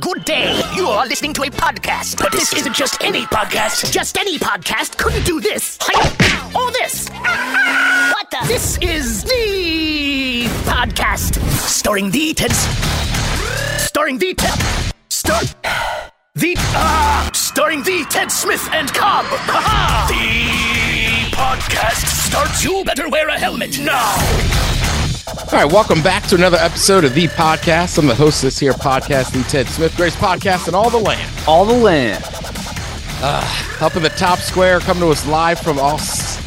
Good day. You are listening to a podcast, but this isn't just any podcast. Just any podcast couldn't do this. Or this. What the? This is the podcast. Starring the Ted. Starring the Ted. Star. The. Ah! starring the Ted Smith and Cobb. Ha The podcast starts. You better wear a helmet now. All right, welcome back to another episode of the podcast. I'm the host of this here podcast, the Ted Smith Grace podcast, and all the land. All the land. Up in the top square, coming to us live from us.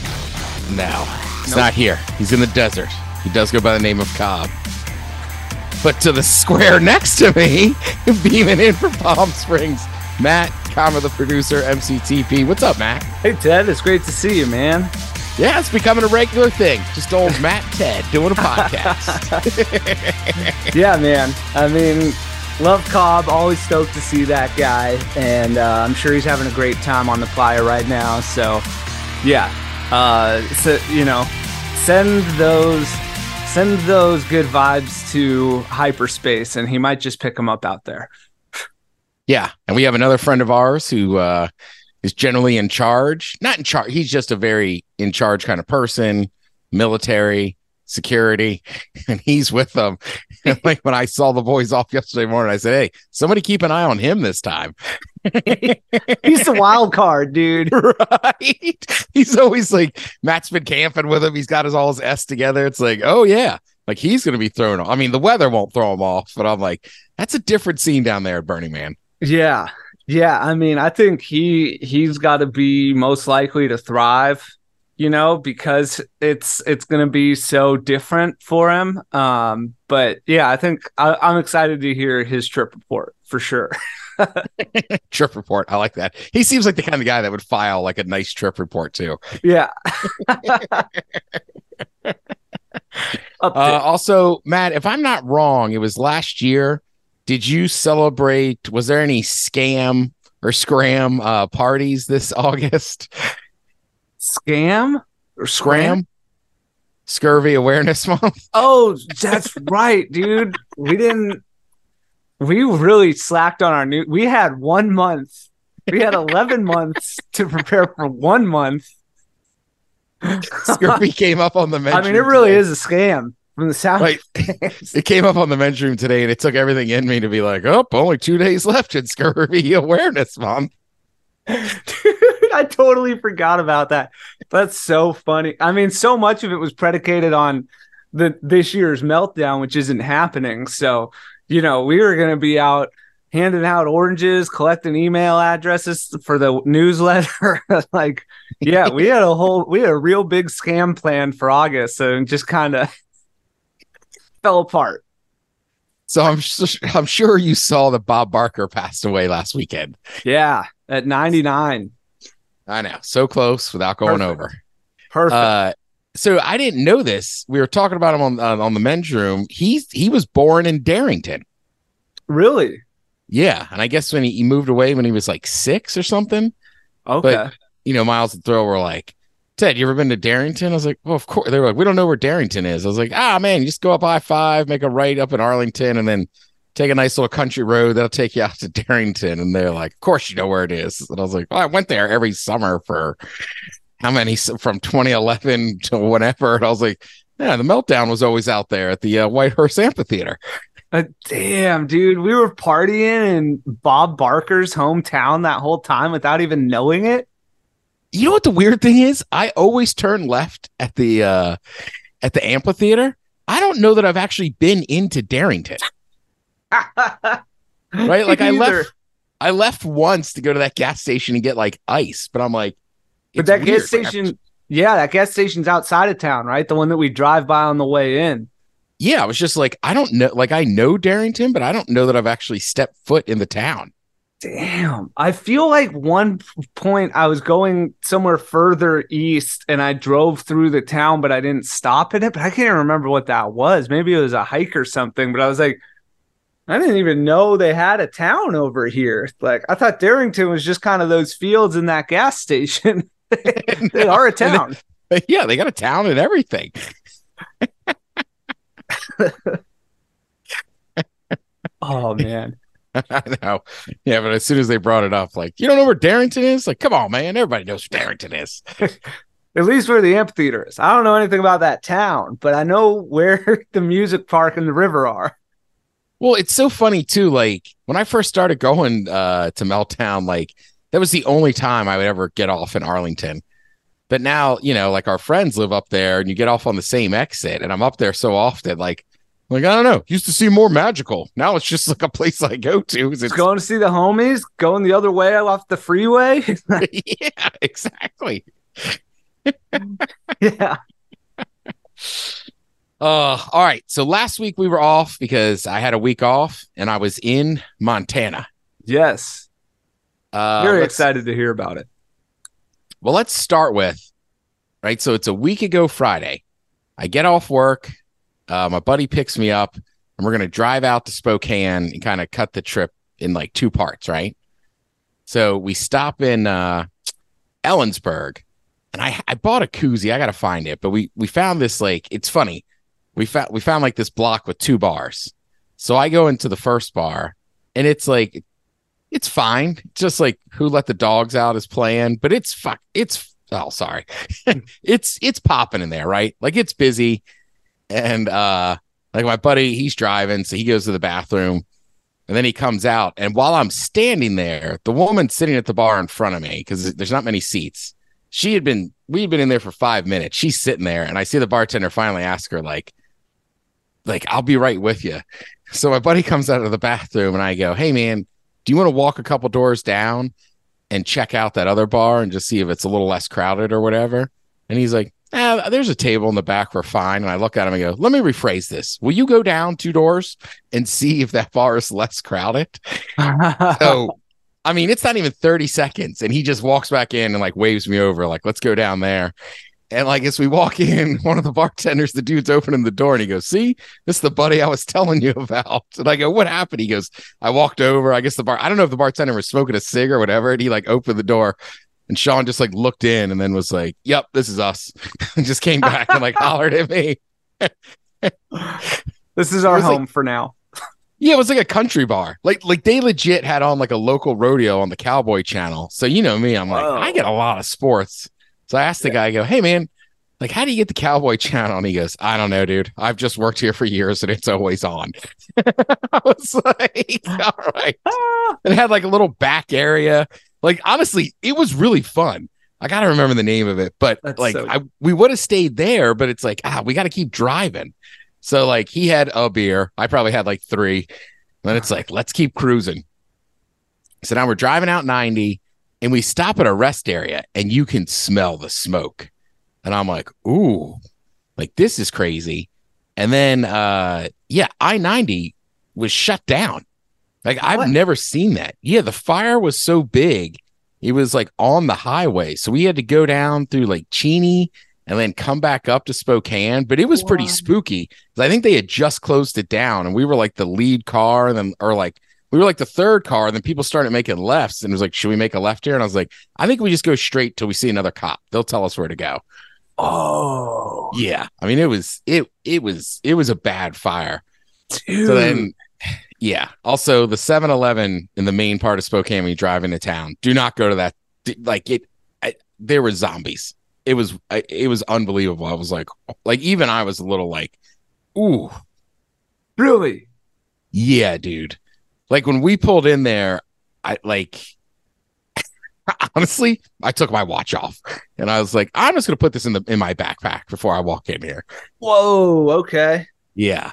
No, he's not here. He's in the desert. He does go by the name of Cobb. But to the square next to me, beaming in from Palm Springs, Matt, comma the producer, MCTP. What's up, Matt? Hey, Ted, it's great to see you, man. Yeah, it's becoming a regular thing. Just old Matt Ted doing a podcast. Yeah, man. I mean, love Cobb. Always stoked to see that guy. And uh, I'm sure he's having a great time on the playa right now. So, yeah. Uh, so, you know, send those. Send those good vibes to hyperspace, and he might just pick them up out there. Yeah, and we have another friend of ours who uh, is generally in charge. Not in charge. He's just a very in charge kind of person, military, security, and he's with them. And like when I saw the boys off yesterday morning, I said, "Hey, somebody keep an eye on him this time." He's the wild card, dude. right? He's always like Matt's been camping with him. He's got his all his S together. It's like, oh yeah, like he's gonna be thrown off. I mean, the weather won't throw him off, but I'm like, that's a different scene down there at Burning Man. Yeah. Yeah, I mean, I think he he's got to be most likely to thrive, you know, because it's it's going to be so different for him. Um, but yeah, I think I, I'm excited to hear his trip report for sure. trip report. I like that. He seems like the kind of guy that would file like a nice trip report too. yeah. Uh, also, Matt, if I'm not wrong, it was last year. Did you celebrate? Was there any scam or scram uh, parties this August? Scam or Scram? Scurvy Awareness Month. Oh, that's right, dude. We didn't. We really slacked on our new. We had one month. We had eleven months to prepare for one month. Scurvy came up on the men's I mean, it really today. is a scam from the sound. Right. It came up on the men's room today, and it took everything in me to be like, "Oh, only two days left in Scurvy Awareness Month." Dude, I totally forgot about that. That's so funny. I mean, so much of it was predicated on the this year's meltdown, which isn't happening. So, you know, we were gonna be out handing out oranges, collecting email addresses for the newsletter. like, yeah, we had a whole we had a real big scam plan for August and just kind of fell apart. So I'm I'm sure you saw that Bob Barker passed away last weekend. Yeah, at 99. I know, so close without going Perfect. over. Perfect. Uh, so I didn't know this. We were talking about him on uh, on the men's room. He's he was born in Darrington. really? Yeah, and I guess when he, he moved away when he was like six or something. Okay. You know, Miles and Throw were like, Ted, you ever been to Darrington? I was like, well, of course. They were like, we don't know where Darrington is. I was like, ah, man, you just go up I five, make a right up in Arlington, and then take a nice little country road that'll take you out to Darrington. And they're like, of course you know where it is. And I was like, well, I went there every summer for how many from 2011 to whenever. And I was like, yeah, the meltdown was always out there at the uh, Whitehorse Amphitheater. Uh, damn, dude, we were partying in Bob Barker's hometown that whole time without even knowing it. You know what the weird thing is? I always turn left at the uh at the amphitheater. I don't know that I've actually been into Darrington. Right? Like I Either. left I left once to go to that gas station and get like ice, but I'm like but that weird. gas station, yeah, that gas station's outside of town, right? The one that we drive by on the way in. Yeah, I was just like I don't know like I know Darrington, but I don't know that I've actually stepped foot in the town. Damn. I feel like one point I was going somewhere further east and I drove through the town, but I didn't stop in it. But I can't remember what that was. Maybe it was a hike or something. But I was like, I didn't even know they had a town over here. Like, I thought Darrington was just kind of those fields in that gas station. they are a town. yeah, they got a town and everything. Oh, man. I know. Yeah, but as soon as they brought it up, like, you don't know where Darrington is? Like, come on, man. Everybody knows where Darrington is. At least where the amphitheater is. I don't know anything about that town, but I know where the music park and the river are. Well, it's so funny too. Like when I first started going uh, to Meltdown, like that was the only time I would ever get off in Arlington. But now, you know, like our friends live up there and you get off on the same exit. And I'm up there so often, like, like I don't know, used to seem more magical. Now it's just like a place I go to. It's, going to see the homies, going the other way off the freeway. yeah, exactly. yeah. Uh, all right. So last week we were off because I had a week off and I was in Montana. Yes. Uh, Very excited to hear about it. Well, let's start with right. So it's a week ago Friday. I get off work. Uh, my buddy picks me up, and we're gonna drive out to Spokane and kind of cut the trip in like two parts, right? So we stop in uh, Ellensburg, and I I bought a koozie. I gotta find it, but we we found this like it's funny. We found we found like this block with two bars. So I go into the first bar, and it's like it's fine. Just like who let the dogs out is playing, but it's fuck. It's oh sorry, it's it's popping in there, right? Like it's busy, and uh, like my buddy, he's driving, so he goes to the bathroom, and then he comes out, and while I'm standing there, the woman sitting at the bar in front of me because there's not many seats. She had been we had been in there for five minutes. She's sitting there, and I see the bartender finally ask her like, like I'll be right with you. So my buddy comes out of the bathroom, and I go, Hey man do you want to walk a couple doors down and check out that other bar and just see if it's a little less crowded or whatever? And he's like, eh, there's a table in the back. We're fine. And I look at him and go, let me rephrase this. Will you go down two doors and see if that bar is less crowded? So, I mean, it's not even 30 seconds. And he just walks back in and like waves me over, like, let's go down there. And like as we walk in, one of the bartenders, the dude's opening the door and he goes, See, this is the buddy I was telling you about. And I go, What happened? He goes, I walked over. I guess the bar, I don't know if the bartender was smoking a cig or whatever. And he like opened the door and Sean just like looked in and then was like, Yep, this is us. and just came back and like hollered at me. this is our was like- home for now. Yeah, it was like a country bar. Like like they legit had on like a local rodeo on the Cowboy Channel. So you know me, I'm like, Whoa. I get a lot of sports. So I asked the guy, I go, hey man, like how do you get the Cowboy Channel? And he goes, I don't know, dude. I've just worked here for years and it's always on. I was like, all right. It had like a little back area. Like honestly, it was really fun. I gotta remember the name of it, but That's like so- I we would have stayed there, but it's like ah, we got to keep driving. So like he had a beer, I probably had like three. Then it's like let's keep cruising. So now we're driving out ninety, and we stop at a rest area, and you can smell the smoke, and I'm like, ooh, like this is crazy. And then uh yeah, I ninety was shut down. Like I've never seen that. Yeah, the fire was so big. It was like on the highway. So we had to go down through like Cheney and then come back up to Spokane. But it was pretty spooky. I think they had just closed it down and we were like the lead car and then or like we were like the third car, and then people started making lefts and it was like, should we make a left here? And I was like, I think we just go straight till we see another cop. They'll tell us where to go. oh, Yeah. I mean, it was it it was it was a bad fire. dude. So then, yeah. Also, the 7 Eleven in the main part of Spokane when you drive into town, do not go to that. Like, it, I, there were zombies. It was, I, it was unbelievable. I was like, like, even I was a little like, ooh, really? yeah, dude. Like, when we pulled in there, I like, honestly, I took my watch off and I was like, I'm just going to put this in the, in my backpack before I walk in here. Whoa. Okay. Yeah.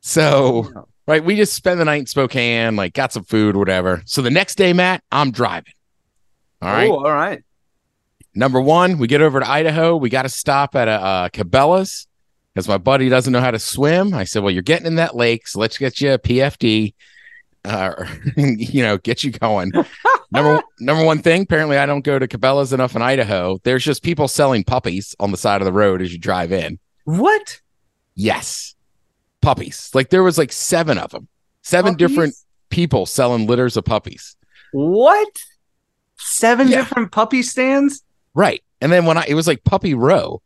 So, right? We just spent the night in Spokane, like got some food, whatever. So the next day, Matt, I'm driving. All right. Oh, all right. Number one, we get over to Idaho. We got to stop at a uh, Cabela's because my buddy doesn't know how to swim. I said, "Well, you're getting in that lake, so let's get you a PFD, uh, you know, get you going." number number one thing. Apparently, I don't go to Cabela's enough in Idaho. There's just people selling puppies on the side of the road as you drive in. What? Yes. Puppies. Like there was like seven of them. Seven Puppies? different people selling litters of puppies. What? Seven Yeah. different puppy stands? Right. And then when I it was like puppy row.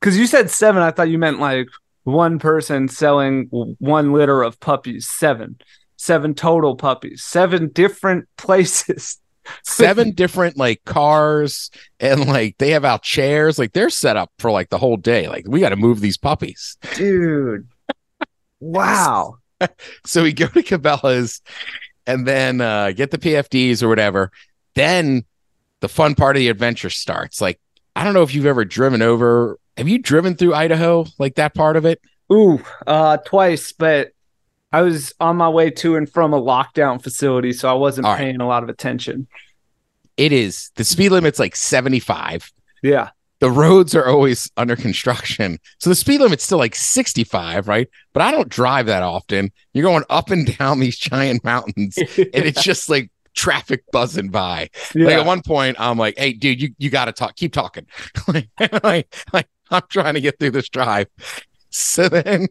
Because you said seven, I thought you meant like one person selling one litter of puppies. Seven. seven total puppies, seven different places. Seven different like cars and like they have out chairs. Like they're set up for like the whole day. Like we got to move these puppies. Dude. Wow. so we go to cabela's and then uh get the pfds or whatever. Then the fun part of the adventure starts. Like i don't know if you've ever driven over. Have you driven through idaho like that part of it? Ooh, uh twice, but I was on my way to and from a lockdown facility, so I wasn't All right. paying a lot of attention. it is the speed limit's like 75 Yeah. the roads are always under construction. So the speed limit's still like 65, right? But I don't drive that often. You're going up and down these giant mountains and it's just like traffic buzzing by. yeah. Like at one point, I'm like, hey, dude, you, you got to talk, keep talking. like, like, like, I'm trying to get through this drive. So then,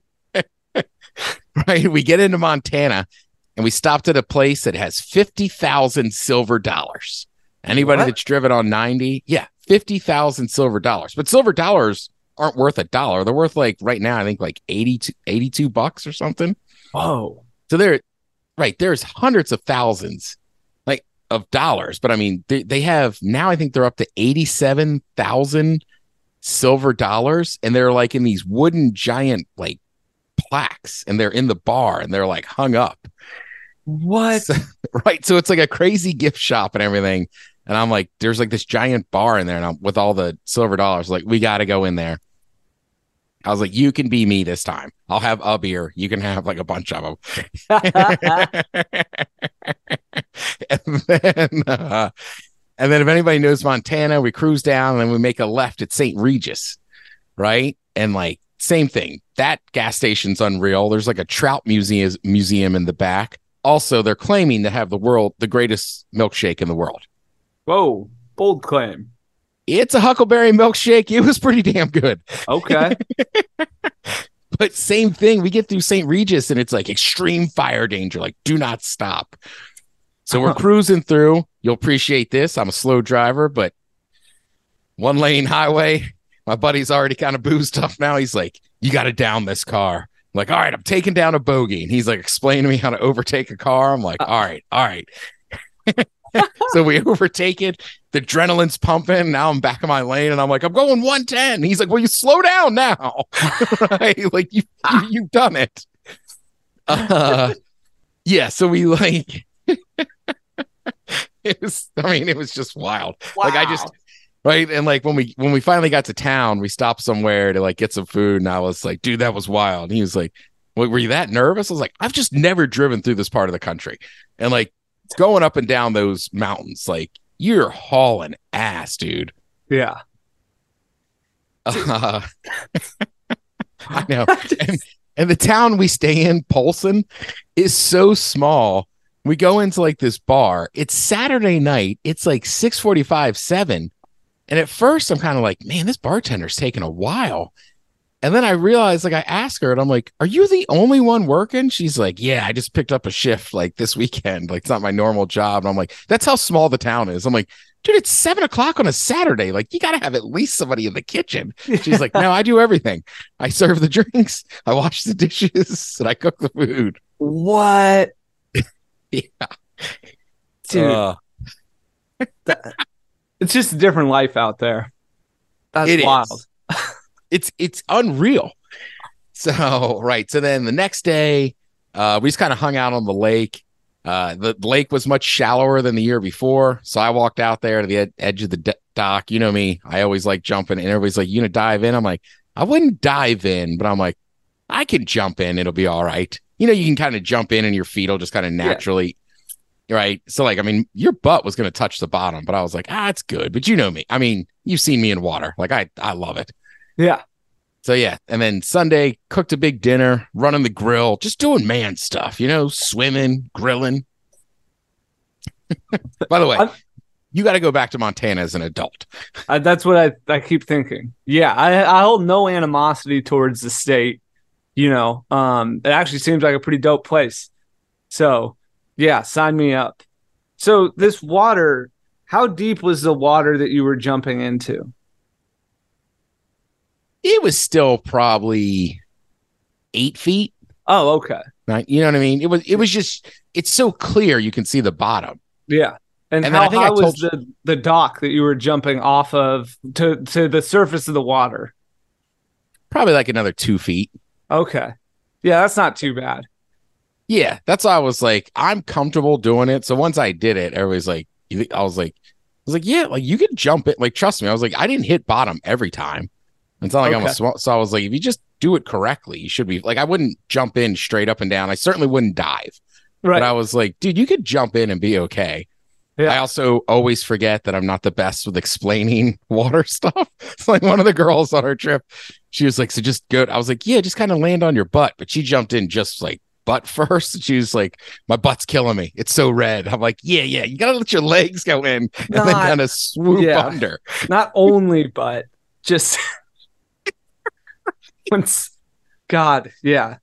right, we get into Montana and we stopped at a place that has 50,000 silver dollars. Anybody What? that's driven on 90, yeah, 50,000 silver dollars. But silver dollars aren't worth a dollar. They're worth like right now, I think like 82, 82 bucks or something. Oh, So there, right, there's hundreds of thousands like of dollars, but I mean, they, they have now, I think they're up to 87,000 silver dollars, and they're like in these wooden giant like plaques, and they're in the bar and they're like hung up, What? So- right? So it's like a crazy gift shop and everything. And I'm like, there's like this giant bar in there, and I'm with all the silver dollars. Like, we got to go in there. I was like, you can be me this time. I'll have a beer. You can have like a bunch of them. and then uh, and then if anybody knows Montana, we cruise down and we make a left at St. Regis, right? And like same thing. That gas station's unreal. There's like a trout museum museum in the back. Also, they're claiming to have the world the greatest milkshake in the world. Whoa. Bold claim. It's a huckleberry milkshake. It was pretty damn good. Okay. But same thing, we get through St. Regis and it's like extreme fire danger, like do not stop. So we're uh-huh. cruising through. You'll appreciate this. I'm a slow driver, but one lane highway. My buddy's already kind of boozed up now. He's like, You got to down this car. I'm like, all right, I'm taking down a bogey. And he's like explaining to me how to overtake a car. I'm like, all right, all right. so we overtake it. The adrenaline's pumping. Now I'm back in my lane and I'm like, I'm going 110. He's like, Well, you slow down now. right? Like you, you you've done it. Uh yeah, so we like it was I mean, it was just wild. Like I just right and like when we when we finally got to town, we stopped somewhere to like get some food, and I was like, dude, that was wild. And he was like, well, were you that nervous? I was like, I've just never driven through this part of the country, and like going up and down those mountains, like you're hauling ass, dude. Yeah. Uh, I know. And, and the town we stay in, Polson, is so small. We go into like this bar. It's Saturday night. It's like 645, 7. And at first I'm kind of like, man, this bartender's taking a while. And then I realized, like, I asked her, and I'm like, "Are you the only one working?" She's like, "Yeah, I just picked up a shift like this weekend. Like, it's not my normal job." And I'm like, "That's how small the town is." I'm like, "Dude, it's seven o'clock on a Saturday. Like, you got to have at least somebody in the kitchen." She's like, "No, I do everything. I serve the drinks, I wash the dishes, and I cook the food." What? Yeah. Dude, Uh, it's just a different life out there. That's It wild. it's it's unreal. So right. So then the next day, uh, we just kind of hung out on the lake. Uh, the lake was much shallower than the year before, so I walked out there to the ed- edge of the dock. You know me; I always like jumping, and everybody's like, "You gonna dive in?" I'm like, "I wouldn't dive in, but I'm like, I can jump in; it'll be all right." You know, you can kind of jump in, and your feet will just kind of naturally, right? So, like, I mean, your butt was gonna touch the bottom, but I was like, "Ah, it's good." But you know me; I mean, you've seen me in water; like, I I love it. Yeah. So yeah, and then Sunday cooked a big dinner, running the grill, just doing man stuff, you know, swimming, grilling. By the way, I'm- you got to go back to Montana as an adult. Uh, that's what I, I keep thinking. Yeah, I, I hold no animosity towards the state. You know, um, it actually seems like a pretty dope place. So, yeah, sign me up. So, this water, how deep was the water that you were jumping into? It was still probably eight feet. Oh, okay. Right? You know what I mean? It was it was just it's so clear you can see the bottom. Yeah. And, And how high was told the, the dock that you were jumping off of to, to the surface of the water? Probably like another two feet. Okay. Yeah, that's not too bad. Yeah, that's why I was like, I'm comfortable doing it. So once I did it, everybody's like, I was like, I was like, yeah, like you can jump it. Like, trust me. I was like, I didn't hit bottom every time. It's not like I'm a Okay. small. So I was like, if you just do it correctly, you should be like, I wouldn't jump in straight up and down. I certainly wouldn't dive. Right. But I was like, dude, you could jump in and be okay. Yeah. I also always forget that I'm not the best with explaining water stuff. It's like one of the girls on our trip, she was like, so just go. I was like, yeah, just kind of land on your butt. But she jumped in just like butt first. She was like, my butt's killing me. It's so red. I'm like, yeah, yeah, you gotta let your legs go in and then kind of swoop yeah. under. not only, but just once. God, yeah,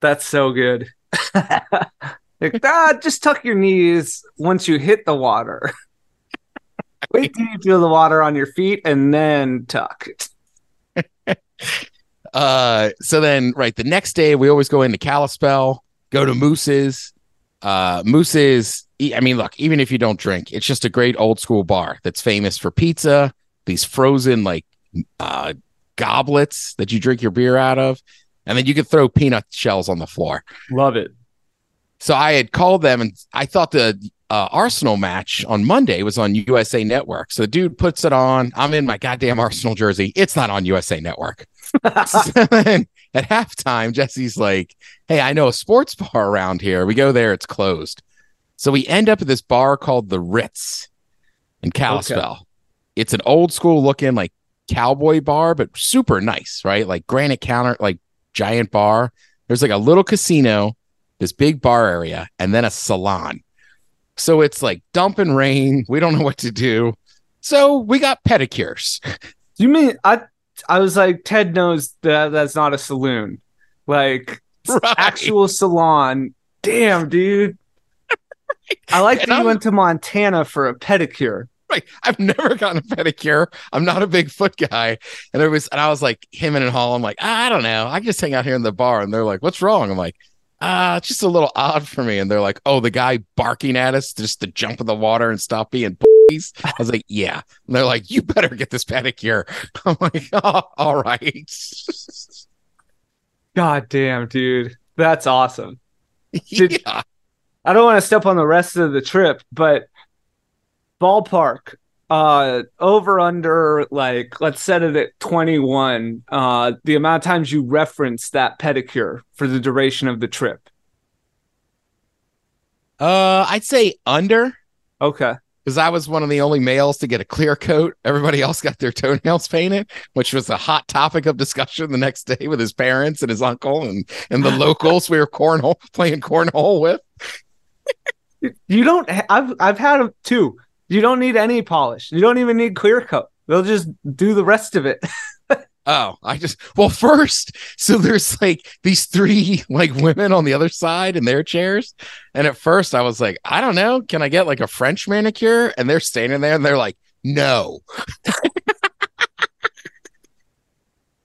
that's so good. like, ah, just tuck your knees once you hit the water. Wait till you feel the water on your feet and then tuck. Uh, so then, right, the next day we always go into Kalispell, go to Moose's. Uh, Moose's. I mean, look, even if you don't drink, it's just a great old school bar that's famous for pizza. These frozen like uh goblets that you drink your beer out of, and then you could throw peanut shells on the floor. Love it. So I had called them, and I thought the uh, Arsenal match on Monday was on USA Network. So the dude puts it on. I'm in my goddamn Arsenal jersey. It's not on USA Network. So then at halftime, Jesse's like, Hey, I know a sports bar around here. We go there, it's closed. So we end up at this bar called the Ritz in Kalispell. It's an old school looking like cowboy bar, but super nice, right? Like granite counter, like giant bar. There's like a little casino, this big bar area, and then a salon. So it's like dump and rain. We don't know what to do. So we got pedicures. You mean I? I was like, Ted knows that that's not a saloon, like Right. actual salon. Damn, dude. I like And that you I'm- went to Montana for a pedicure. Right. I've never gotten a pedicure. I'm not a big foot guy. And it was, and I was like, him and Hall, I'm like, I don't know. I just hang out here in the bar. And they're like, what's wrong? I'm like, ah, it's just a little odd for me. And they're like, oh, the guy barking at us just to jump in the water and stop being. I was like, yeah. And they're like, you better get this pedicure. I'm like, oh, all right. God damn, dude. That's awesome. Did- yeah. I don't want to step on the rest of the trip, but ballpark, uh, over under like let's set it at 21. Uh, the amount of times you reference that pedicure for the duration of the trip. Uh, I'd say under. Okay. Because I was one of the only males to get a clear coat. Everybody else got their toenails painted, which was a hot topic of discussion the next day with his parents and his uncle and and the locals we were cornhole playing cornhole with. You don't. I've I've had them too. You don't need any polish. You don't even need clear coat. They'll just do the rest of it. Oh, I just well first, so there's like these three like women on the other side in their chairs, and at first I was like, I don't know, can I get like a French manicure? And they're standing there and they're like, no.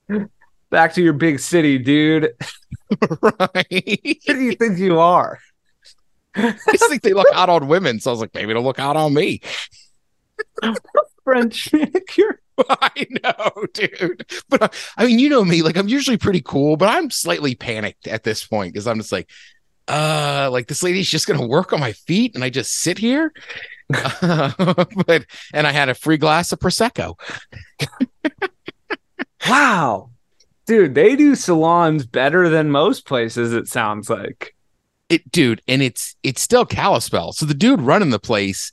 Back to your big city, dude. right. Who do you think you are? I just think they look out on women, so I was like, maybe it'll look out on me. French manicure. I know, dude. But uh, I mean, you know me. Like, I'm usually pretty cool, but I'm slightly panicked at this point because I'm just like, uh, like this lady's just gonna work on my feet, and I just sit here. but and I had a free glass of prosecco. Wow. Dude, they do salons better than most places, it sounds like. It, dude, and it's it's still Kalispell. So the dude running the place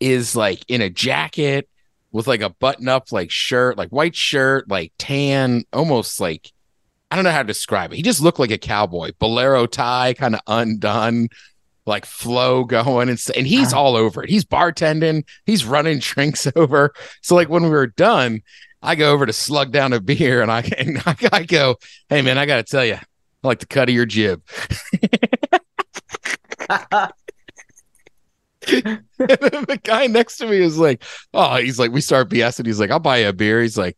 is like in a jacket with like a button up like shirt, like white shirt, like tan, almost like I don't know how to describe it. He just looked like a cowboy, bolero tie, kind of undone, like flow going, and, and he's all over it. He's bartending, he's running drinks over. So like when we were done, I go over to slug down a beer, and I and I, I go, "Hey man, I got to tell you, I like the cut of your jib." And then the guy next to me is like, oh, he's like, we start BSing. He's like, I'll buy you a beer. He's like,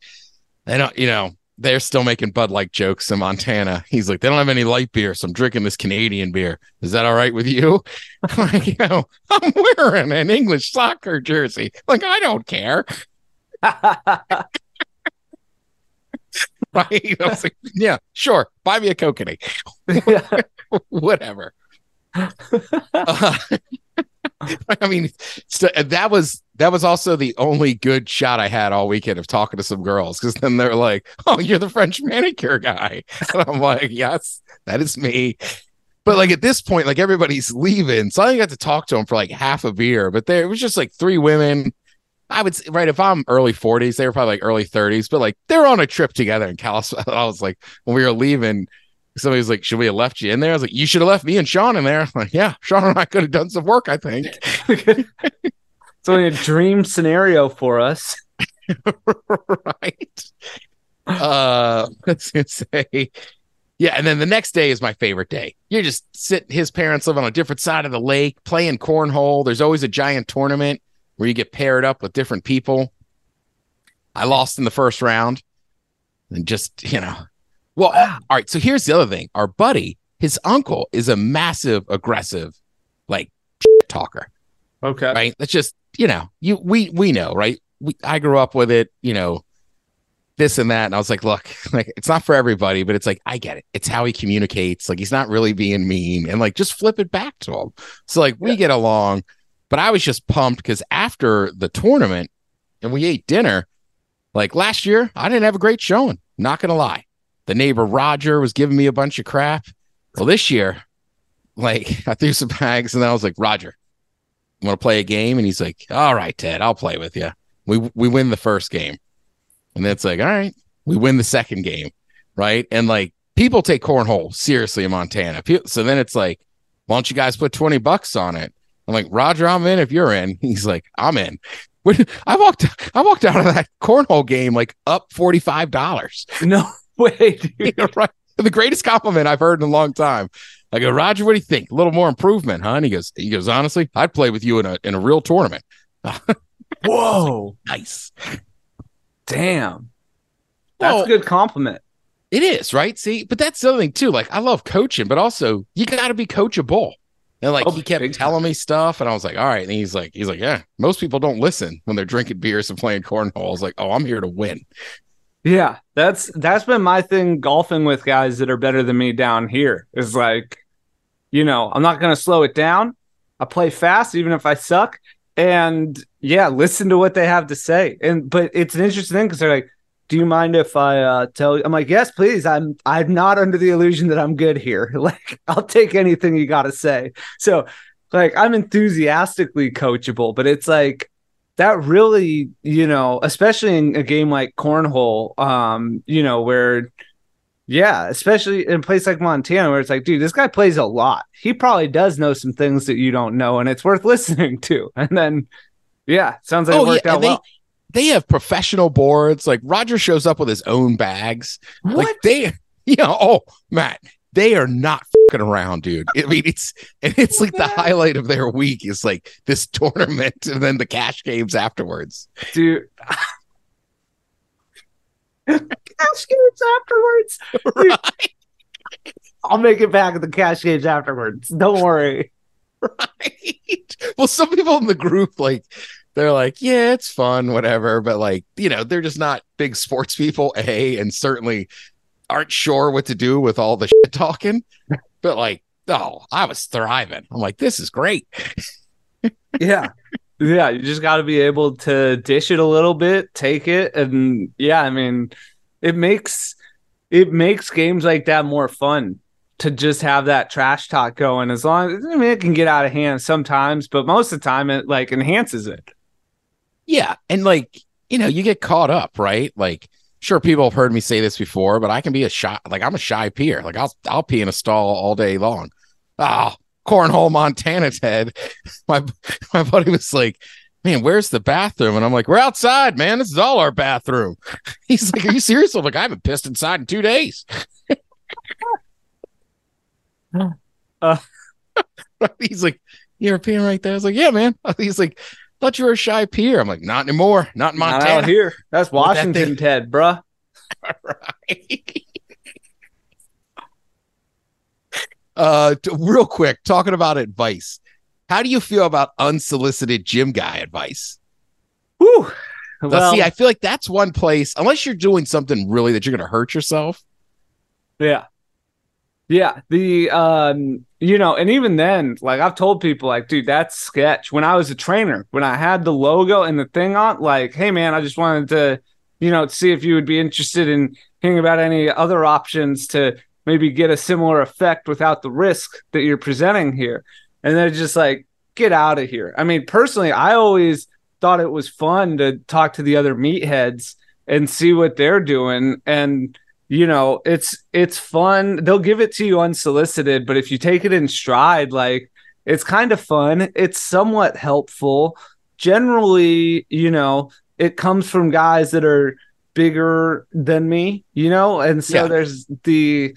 I don't, you know, they're still making Bud Light jokes in Montana. He's like, they don't have any light beer, so I'm drinking this Canadian beer. Is that all right with you? like, you know, I'm wearing an English soccer jersey. Like, I don't care. right? I was like, yeah, sure. Buy me a kokanee. Whatever. Uh, I mean, that was that was also the only good shot I had all weekend of talking to some girls because then they're like, "Oh, you're the French manicure guy," and I'm like, "Yes, that is me." But like at this point, like everybody's leaving, so I got to talk to them for like half a beer. But there it was just like three women. I would say, right if I'm early 40s, they were probably like early 30s, but like they're on a trip together in California. I was like, when we were leaving, somebody was like, "Should we have left you in there?" I was like, "You should have left me and Sean in there." I'm like, yeah, Sean and I could have done some work. I think it's only a dream scenario for us, right? Uh, let's say, yeah. And then the next day is my favorite day. You're just sitting. His parents live on a different side of the lake, playing cornhole. There's always a giant tournament where you get paired up with different people. I lost in the first round, and just you know well, all right. So here's the other thing. Our buddy, his uncle, is a massive, aggressive, like talker. Okay. Right. That's just you know you we we know right. We I grew up with it. You know this and that, and I was like, look, like it's not for everybody, but it's like I get it. It's how he communicates. Like he's not really being mean, and like just flip it back to him. So like we yeah. get along, but I was just pumped because after the tournament and we ate dinner, like last year, I didn't have a great showing. Not gonna lie the neighbor Roger was giving me a bunch of crap. Well, this year, like I threw some bags and I was like, Roger, I'm gonna play a game. And he's like, All right, Ted, I'll play with you. We we win the first game. And then it's like, all right, we win the second game. Right. And like people take cornhole seriously in Montana. So then it's like, why don't you guys put 20 bucks on it? I'm like, Roger, I'm in if you're in. He's like, I'm in. I walked I walked out of that cornhole game like up $45. No way, dude. right. The greatest compliment I've heard in a long time. I go, Roger, what do you think? A little more improvement, huh? And he goes, he goes, honestly, I'd play with you in a in a real tournament. Whoa. nice. Damn. That's a good compliment. It is, right? See, but that's the other thing too. Like I love coaching, but also you gotta be coachable. And like oh, he kept telling me stuff, and I was like, all right. And he's like, he's like, yeah, most people don't listen when they're drinking beers and playing cornhole. I was like, oh, I'm here to win. Yeah, that's that's been my thing golfing with guys that are better than me down here. Is like, you know, I'm not gonna slow it down. I play fast even if I suck. And yeah, listen to what they have to say. And but it's an interesting thing because they're like, do you mind if I uh, tell you? I'm like, yes, please. I'm I'm not under the illusion that I'm good here. like, I'll take anything you got to say. So, like, I'm enthusiastically coachable, but it's like that really, you know, especially in a game like Cornhole, um, you know, where yeah, especially in a place like Montana where it's like, dude, this guy plays a lot. He probably does know some things that you don't know, and it's worth listening to. And then, yeah, sounds like oh, it worked yeah, out they, well. They have professional boards. Like Roger shows up with his own bags. What? Like they, yeah. Oh, Matt, they are not fucking around, dude. I mean, it's and it's like the highlight of their week is like this tournament and then the cash games afterwards, dude. cash games afterwards. Right. I'll make it back at the cash games afterwards. Don't worry. Right. Well, some people in the group like they're like, yeah, it's fun, whatever. But like, you know, they're just not big sports people, A, and certainly aren't sure what to do with all the shit talking. But like, oh, I was thriving. I'm like, this is great. yeah. Yeah. You just got to be able to dish it a little bit, take it. And yeah, I mean, it makes it makes games like that more fun to just have that trash talk going as long as I mean it can get out of hand sometimes, but most of the time it like enhances it. Yeah. And like, you know, you get caught up, right? Like sure people have heard me say this before, but I can be a shy like I'm a shy peer. Like I'll I'll pee in a stall all day long. Oh, cornhole Montana Ted. My my buddy was like, Man, where's the bathroom? And I'm like, We're outside, man. This is all our bathroom. He's like, Are you serious? I'm like, I haven't pissed inside in two days. uh, he's like, You're peeing right there. I was like, Yeah, man. He's like, thought you were a shy peer. I'm like, not anymore. Not in Montana. Not out here. That's Washington, that Ted, bruh. right. uh, t- real quick, talking about advice. How do you feel about unsolicited gym guy advice? Whew. Now, Well, see, I feel like that's one place, unless you're doing something really that you're going to hurt yourself. Yeah. Yeah. The um, you know, and even then, like I've told people, like, dude, that's sketch. When I was a trainer, when I had the logo and the thing on, like, hey man, I just wanted to, you know, see if you would be interested in hearing about any other options to maybe get a similar effect without the risk that you're presenting here. And they're just like, get out of here. I mean, personally, I always thought it was fun to talk to the other meatheads and see what they're doing. And you know it's it's fun. They'll give it to you unsolicited but if you take it in stride like it's kind of fun. It's somewhat helpful. Generally you know it comes from guys that are bigger than me you know? And so Yeah. there's the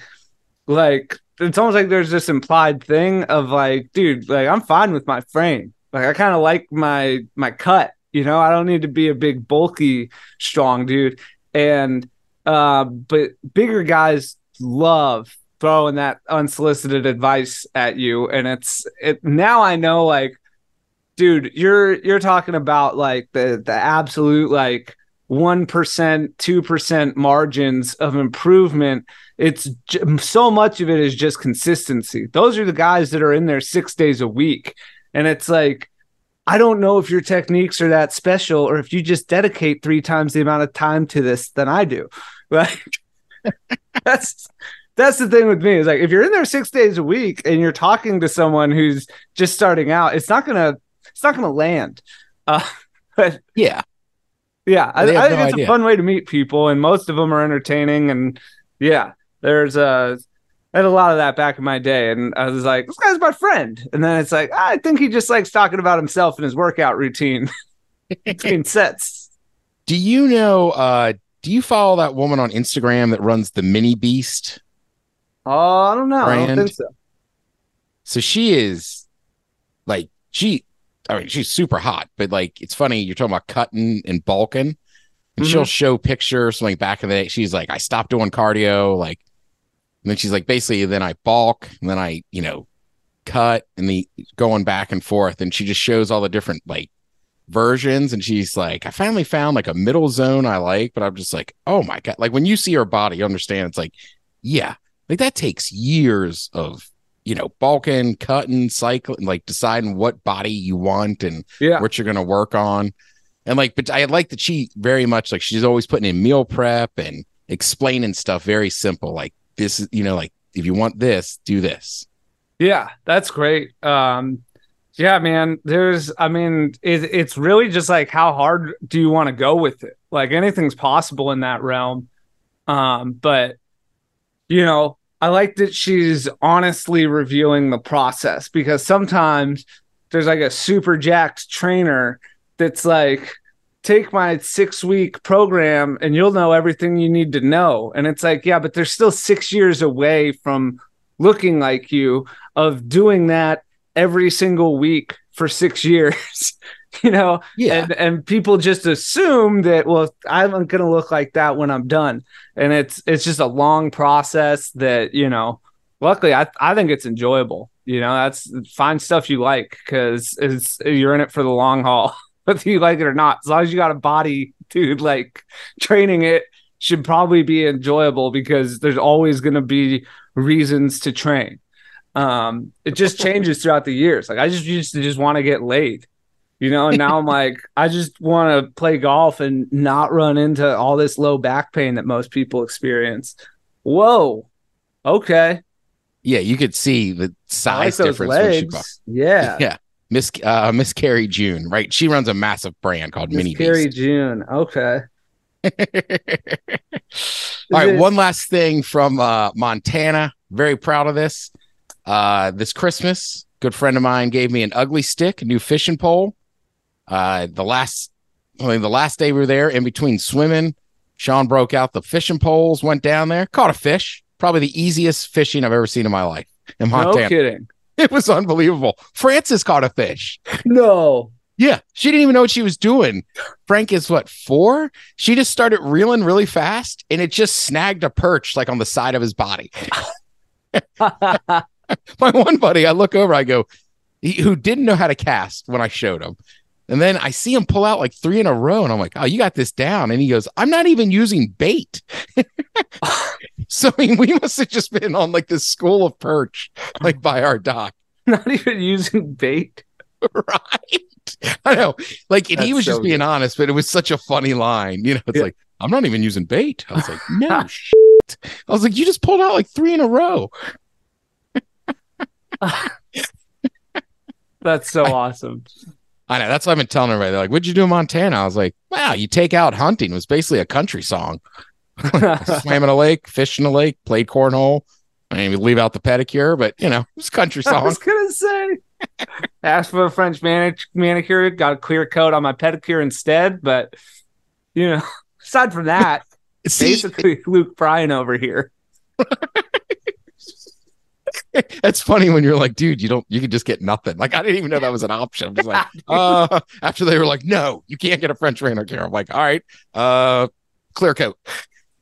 like it's almost like there's this implied thing of like dude like i'm fine with my frame. Like i kind of like my my cut you know? I don't need to be a big bulky strong dude. And uh, but bigger guys love throwing that unsolicited advice at you, and it's it. Now I know, like, dude, you're you're talking about like the the absolute like one percent, two percent margins of improvement. It's j- so much of it is just consistency. Those are the guys that are in there six days a week, and it's like. I don't know if your techniques are that special or if you just dedicate three times the amount of time to this than I do. Like that's that's the thing with me is like if you're in there six days a week and you're talking to someone who's just starting out, it's not gonna it's not gonna land. Uh, but Yeah. yeah, I, I think no it's idea. a fun way to meet people, and most of them are entertaining. And yeah, there's uh, I had a lot of that back in my day, and I was like, this guy's my friend. And then it's like, I think he just likes talking about himself and his workout routine between sets. Do you know, uh, do you follow that woman on Instagram that runs the mini beast? Oh, I don't know. I don't think so. So she is like she I mean she's super hot, but like it's funny you're talking about cutting and bulking. And Mhm. she'll show pictures like back in the day. She's like, I stopped doing cardio, like and then she's like, basically, then I bulk, and then I, you know, cut and the going back and forth. And she just shows all the different like versions. And she's like, I finally found like a middle zone I like, but I'm just like, oh my God. Like when you see her body, you understand it's like, yeah, like that takes years of you know, bulking, cutting, cycling, like deciding what body you want and Yeah. what you're going to work on. And like, but I like that she very much like she's always putting in meal prep and explaining stuff very simple. Like this is, you know, like if you want this, do this. Yeah, that's great. Um, yeah, man. There's, I mean, it, it's really just like how hard do you want to go with it? Like anything's possible in that realm. Um, but you know, I like that she's honestly reviewing the process because sometimes there's like a super jacked trainer that's like, take my six week program and you'll know everything you need to know. And it's like, yeah, but they're still six years away from looking like you of doing that every single week for six years you know? Yeah. and and people just assume that well i'm going to look like that when i'm done. And it's it's just a long process that you know luckily i i think it's enjoyable you know? That's find stuff you like because it's you're in it for the long haul whether you like it or not. As long as you got a body dude like training it should probably be enjoyable because there's always going to be reasons to train um it just changes throughout the years like i just used to just want to get laid you know and now i'm like i just want to play golf and not run into all this low back pain that most people experience whoa okay Yeah. You could see the like size those difference. legs yeah Yeah. Miss, uh, Miss Carrie June, right? She runs a massive brand called Miss Mini Carrie Beast. June. Okay. All right, it- one last thing from uh, Montana. Very proud of this. Uh, this Christmas, good friend of mine gave me an ugly stick, a new fishing pole. Uh, the last, I mean, the last day we were there, in between swimming, Sean broke out the fishing poles, went down there, caught a fish. Probably the easiest fishing I've ever seen in my life in No kidding. It was unbelievable. Francis caught a fish. No. Yeah, she didn't even know what she was doing. Frank is what four? She just started reeling really fast, and it just snagged a perch like on the side of his body. My one buddy, I look over, I go, he, who didn't know how to cast when I showed him. And then I see him pull out like three in a row, and I'm like, "Oh, you got this down." And he goes, "I'm not even using bait." so I mean, we must have just been on like this school of perch, like by our dock. Not even using bait. right? I know. Like, and he was so just being good. honest, but it was such a funny line. You know, it's Yeah. like, I'm not even using bait. I was like, no shit. I was like, you just pulled out like three in a row. That's so awesome. I know. That's what I've been telling everybody. They're like, what'd you do in Montana? I was like, wow, you take out hunting. It was basically a country song. Swam in a lake, fished in a lake, played cornhole. I mean, we leave out the pedicure, but you know, it's country song. I was gonna say. Asked for a French manic- manicure, got a clear coat on my pedicure instead, but you know, aside from that, See, basically Luke Bryan over here. It's funny when you're like, dude, you don't, you can just get nothing. Like, I didn't even know that was an option. I'm just like, uh, after they were like, no, you can't get a French manicure. I'm like, all right, uh, clear coat.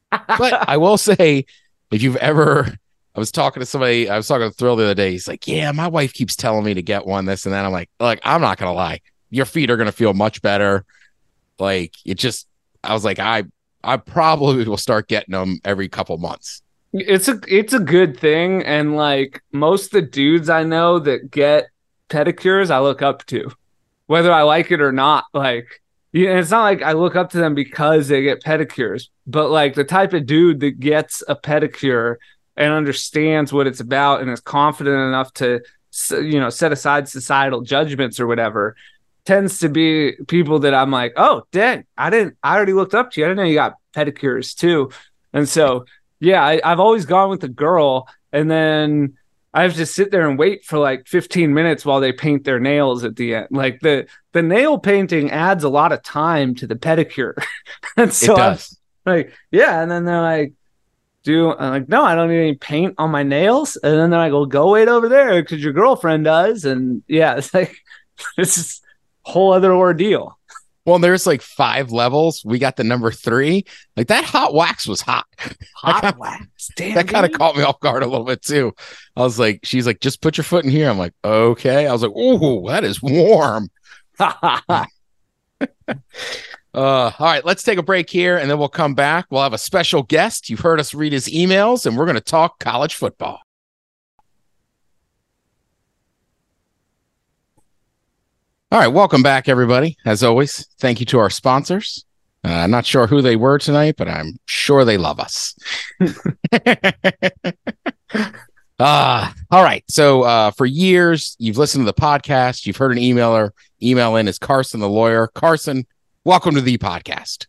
But I will say, if you've ever, I was talking to somebody, I was talking to Thrill the other day. He's like, yeah, my wife keeps telling me to get one, this and that. I'm like, like, I'm not gonna lie, your feet are gonna feel much better. Like, it just, I was like, I, I probably will start getting them every couple months. It's a it's a good thing, and like most of the dudes I know that get pedicures, I look up to, whether I like it or not. Like, yeah, it's not like I look up to them because they get pedicures, but like the type of dude that gets a pedicure and understands what it's about and is confident enough to, you know, set aside societal judgments or whatever, tends to be people that I'm like, oh, dang, I didn't, I already looked up to you. I didn't know you got pedicures too, and so yeah, I, I've always gone with the girl, and then I have to sit there and wait for like 15 minutes while they paint their nails at the end. Like the the nail painting adds a lot of time to the pedicure, and so it I'm does. like, yeah, and then they're like, do I'm uh, like, no, I don't need any paint on my nails, and then they're like, well, go wait over there because your girlfriend does, and yeah, it's like this is a whole other ordeal. Well, there's like five levels. We got the number three. Like that hot wax was hot. Hot wax, damn. That kind of caught me off guard a little bit too. I was like, she's like, just put your foot in here. I'm like, okay. I was like, ooh, that is warm. Uh, all right, let's take a break here and then we'll come back. We'll have a special guest. You've heard us read his emails and we're going to talk college football. All right, welcome back, everybody. As always, thank you to our sponsors. Uh, I'm not sure who they were tonight, but I'm sure they love us. Ah, all right. So uh, for years, you've listened to the podcast. You've heard an emailer email in as Carson the lawyer. Carson, welcome to the podcast.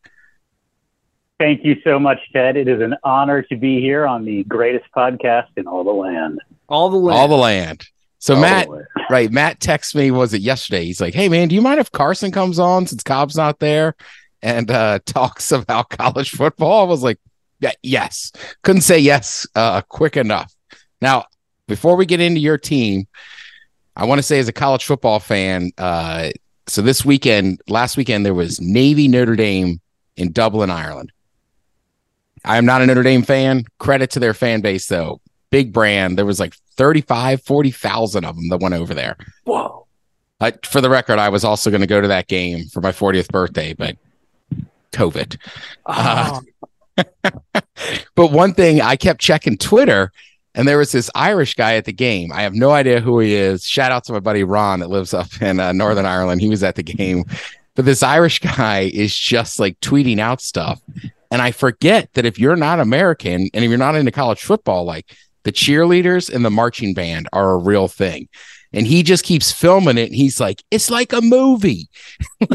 Thank you so much, Ted. It is an honor to be here on the greatest podcast in all the land. all the way. All the land. So All Matt, right? Matt texted me. Was it yesterday? He's like, "Hey man, do you mind if Carson comes on since Cobb's not there and uh, talks about college football?" I was like, "Yeah, yes." Couldn't say yes uh, quick enough. Now, before we get into your team, I want to say as a college football fan, uh, so this weekend, last weekend, there was Navy Notre Dame in Dublin, Ireland. I am not a Notre Dame fan. Credit to their fan base, though. Big brand. There was like 35, 40,000 of them that went over there. Whoa. I, for the record, I was also going to go to that game for my 40th birthday, but COVID. Uh, But one thing, I kept checking Twitter, and there was this Irish guy at the game. I have no idea who he is. Shout out to my buddy Ron that lives up in uh, Northern Ireland. He was at the game. But this Irish guy is just like tweeting out stuff. And I forget that if you're not American and if you're not into college football, like the cheerleaders and the marching band are a real thing. And he just keeps filming it. And he's like, it's like a movie.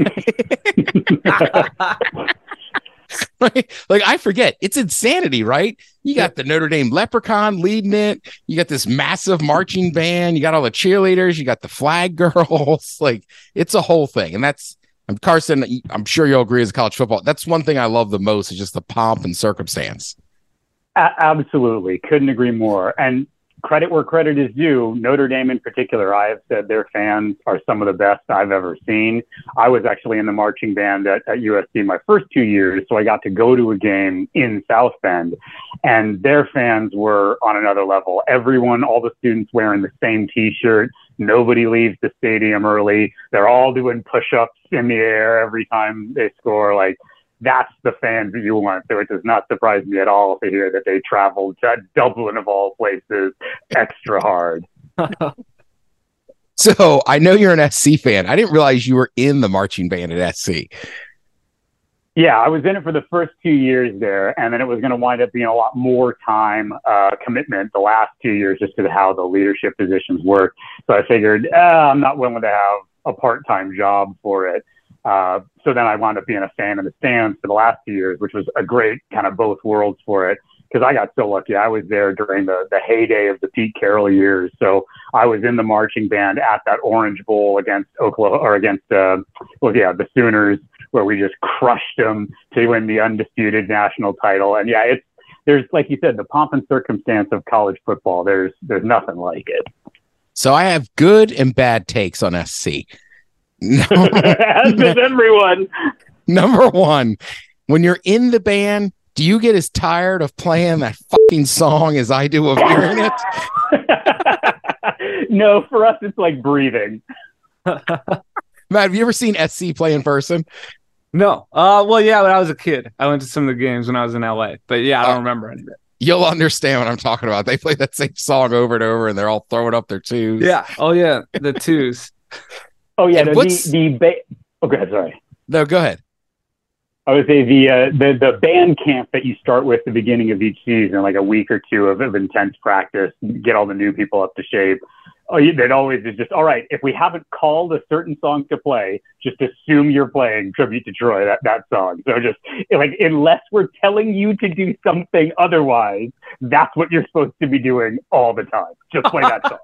Right? Like I forget, it's insanity, right? You got the Notre Dame Leprechaun leading it. You got this massive marching band. You got all the cheerleaders. You got the flag girls. like it's a whole thing, and that's Carson. I'm sure you'll agree as college football. That's one thing I love the most is just the pomp and circumstance. A- absolutely. Couldn't agree more. And credit where credit is due. Notre Dame, in particular, I have said their fans are some of the best I've ever seen. I was actually in the marching band at, at USC my first two years, so I got to go to a game in South Bend, and their fans were on another level. Everyone, all the students wearing the same T-shirt. Nobody leaves the stadium early. They're all doing push-ups in the air every time they score. Like that's the fans that you want. So it does not surprise me at all to hear that they traveled to Dublin of all places extra hard. so I know you're an SC fan. I didn't realize you were in the marching band at SC. Yeah, I was in it for the first two years there, and then it was going to wind up being a lot more time uh, commitment the last two years just to how the leadership positions work. So I figured eh, I'm not willing to have a part-time job for it. Uh, so then I wound up being a fan in the stands for the last two years, which was a great kind of both worlds for it. Because I got so lucky, I was there during the the heyday of the Pete Carroll years. So I was in the marching band at that Orange Bowl against Oklahoma or against uh, well, yeah, the Sooners, where we just crushed them to win the undisputed national title. And yeah, it's there's like you said, the pomp and circumstance of college football. There's there's nothing like it. So I have good and bad takes on SC. No. As does everyone. Number one, when you're in the band, do you get as tired of playing that fucking song as I do of hearing it? no, for us, it's like breathing. Matt, have you ever seen SC play in person? No. Uh, well, yeah, when I was a kid, I went to some of the games when I was in LA, but yeah, I don't uh, remember any of it. You'll understand what I'm talking about. They play that same song over and over, and they're all throwing up their twos. Yeah. Oh, yeah, the twos. Oh yeah, no, the the ba- oh, go ahead. Sorry. No, go ahead. I would say the uh, the the band camp that you start with the beginning of each season, like a week or two of, of intense practice, get all the new people up to shape. Oh, it always is just all right. If we haven't called a certain song to play, just assume you're playing "Tribute to Troy" that that song. So just like unless we're telling you to do something otherwise, that's what you're supposed to be doing all the time. Just play that song.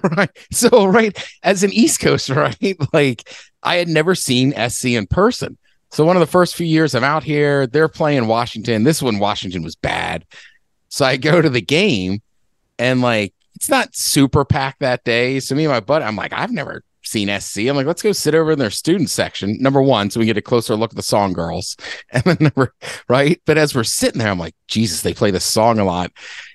right. So, right, as an East Coaster, right, like I had never seen SC in person. So, one of the first few years I'm out here, they're playing Washington. This one, Washington was bad. So, I go to the game and like it's not super packed that day. So, me and my buddy, I'm like, I've never seen SC. I'm like, let's go sit over in their student section. Number one, so we get a closer look at the song girls. And then number right. But as we're sitting there, I'm like, Jesus, they play this song a lot.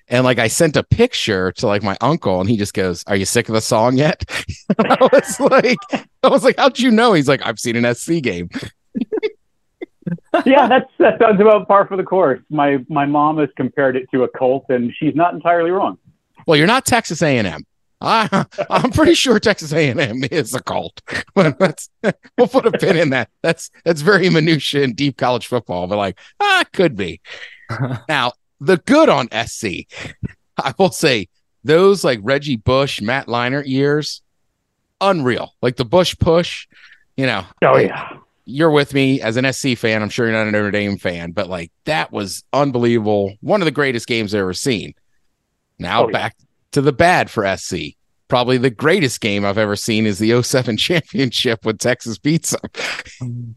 And like I sent a picture to like my uncle, and he just goes, "Are you sick of the song yet?" I was like, "I was like, how'd you know?" He's like, "I've seen an SC game." yeah, that's that sounds about par for the course. My my mom has compared it to a cult, and she's not entirely wrong. Well, you're not Texas A&M. I, I'm pretty sure Texas A&M is a cult. But let's we'll put a pin in that. That's that's very minutia in deep college football, but like ah, could be. now the good on SC, I will say those like Reggie Bush, Matt Leinart years, unreal. Like the Bush push, you know. Oh yeah. You're with me as an SC fan. I'm sure you're not a Notre Dame fan, but like that was unbelievable. One of the greatest games I've ever seen. Now oh, back yeah. to the bad for SC. Probably the greatest game I've ever seen is the 07 championship when Texas beats them. Mm.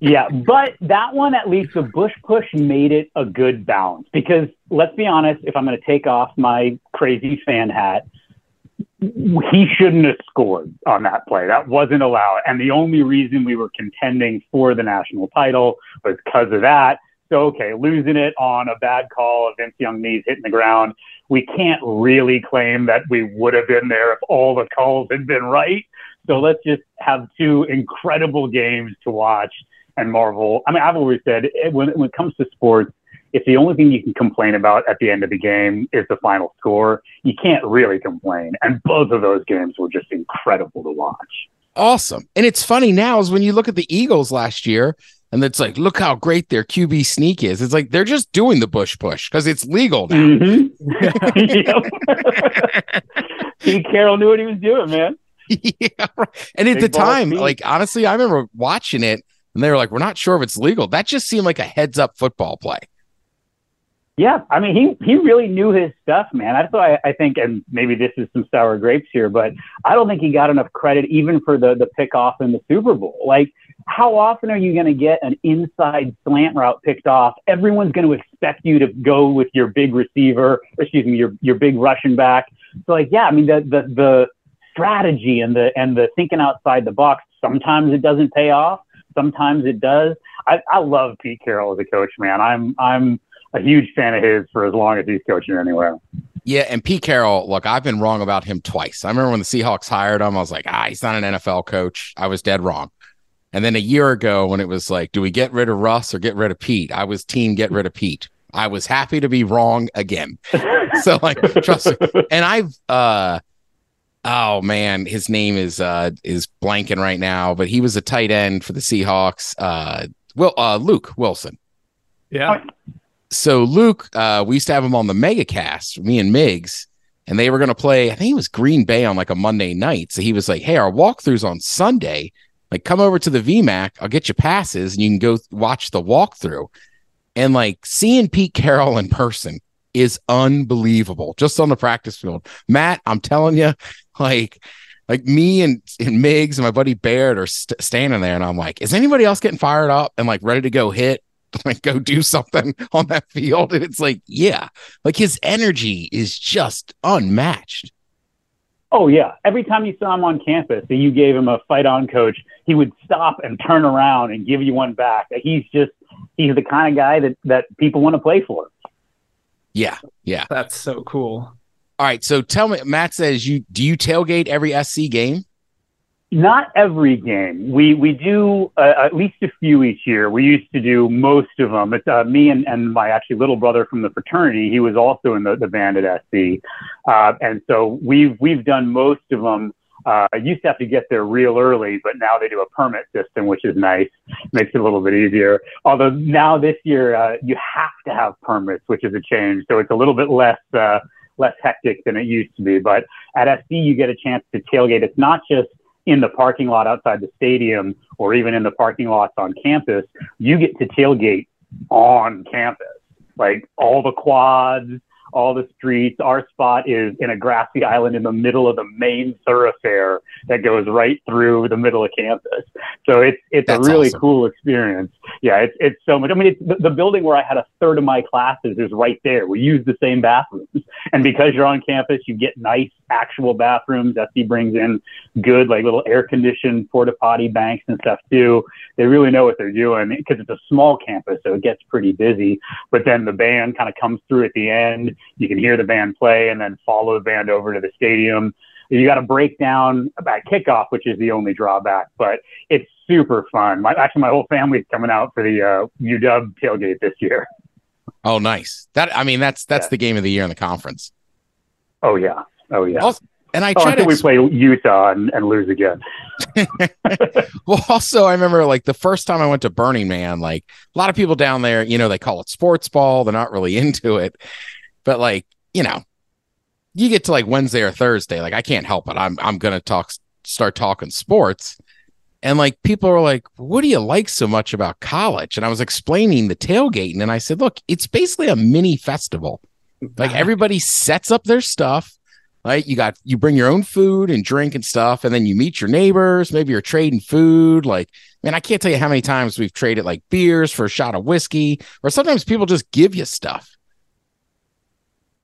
Yeah, but that one at least the Bush push made it a good balance because let's be honest, if I'm going to take off my crazy fan hat, he shouldn't have scored on that play. That wasn't allowed. And the only reason we were contending for the national title was because of that. So, okay, losing it on a bad call of Vince Young knees hitting the ground. We can't really claim that we would have been there if all the calls had been right. So let's just have two incredible games to watch and marvel. I mean, I've always said when, when it comes to sports, if the only thing you can complain about at the end of the game is the final score, you can't really complain. And both of those games were just incredible to watch. Awesome. And it's funny now is when you look at the Eagles last year, and it's like, look how great their QB sneak is. It's like they're just doing the bush push because it's legal now. Mm-hmm. Pete Carroll knew what he was doing, man. yeah, and at Big the time, like honestly, I remember watching it and they were like, "We're not sure if it's legal." That just seemed like a heads up football play. Yeah, I mean, he he really knew his stuff, man. That's why I, I think, and maybe this is some sour grapes here, but I don't think he got enough credit even for the the pick off in the Super Bowl. Like, how often are you going to get an inside slant route picked off? Everyone's going to expect you to go with your big receiver, excuse me, your your big rushing back. So, like, yeah, I mean, the the the strategy and the and the thinking outside the box. Sometimes it doesn't pay off. Sometimes it does. I, I love Pete Carroll as a coach, man. I'm I'm a huge fan of his for as long as he's coaching anywhere. Yeah, and Pete Carroll, look, I've been wrong about him twice. I remember when the Seahawks hired him, I was like, ah, he's not an NFL coach. I was dead wrong. And then a year ago, when it was like, do we get rid of Russ or get rid of Pete? I was team get rid of Pete. I was happy to be wrong again. so like, trust me. And I've uh oh man, his name is uh is blanking right now, but he was a tight end for the Seahawks. Uh Will uh Luke Wilson. Yeah so Luke, uh, we used to have him on the Megacast, me and Migs, and they were going to play. I think it was Green Bay on like a Monday night. So he was like, "Hey, our walkthroughs on Sunday. Like, come over to the VMAC. I'll get you passes, and you can go watch the walkthrough." And like seeing Pete Carroll in person is unbelievable. Just on the practice field, Matt, I'm telling you, like. Like me and, and Migs and my buddy Baird are st- standing there, and I'm like, "Is anybody else getting fired up and like ready to go hit?" like go do something on that field. And it's like, yeah, like his energy is just unmatched. Oh yeah. Every time you saw him on campus and you gave him a fight on coach, he would stop and turn around and give you one back. He's just he's the kind of guy that that people want to play for. Yeah. Yeah. That's so cool. All right. So tell me, Matt says you do you tailgate every SC game? Not every game. We we do uh, at least a few each year. We used to do most of them. It's uh, me and, and my actually little brother from the fraternity. He was also in the, the band at SC, uh, and so we've we've done most of them. Uh, I used to have to get there real early, but now they do a permit system, which is nice. Makes it a little bit easier. Although now this year uh, you have to have permits, which is a change. So it's a little bit less uh, less hectic than it used to be. But at SC you get a chance to tailgate. It's not just in the parking lot outside the stadium or even in the parking lots on campus, you get to tailgate on campus. Like all the quads, all the streets. Our spot is in a grassy island in the middle of the main thoroughfare that goes right through the middle of campus. So it's it's That's a really awesome. cool experience. Yeah, it's it's so much. I mean, it's the, the, building where I had a third of my classes is right there. We use the same bathrooms, and because you're on campus, you get nice actual bathrooms. SC brings in good like little air conditioned porta potty banks and stuff too. They really know what they're doing because it's a small campus, so it gets pretty busy. But then the band kind of comes through at the end you can hear the band play and then follow the band over to the stadium. You got to break down about kickoff, which is the only drawback, but it's super fun. My, actually, my whole family's coming out for the uh, UW tailgate this year. Oh, nice. That I mean, that's that's yeah. the game of the year in the conference. Oh yeah. Oh yeah. Also, and I oh, try to we play Utah and, and lose again. well, also I remember like the first time I went to Burning Man, like a lot of people down there, you know, they call it sports ball. They're not really into it. But like, you know, you get to like Wednesday or Thursday, like I can't help it. I'm I'm gonna talk start talking sports. And like people are like, what do you like so much about college? And I was explaining the tailgating and I said, look, it's basically a mini festival. Like everybody sets up their stuff. Right. You got you bring your own food and drink and stuff, and then you meet your neighbors. Maybe you're trading food. Like, man, I can't tell you how many times we've traded like beers for a shot of whiskey, or sometimes people just give you stuff.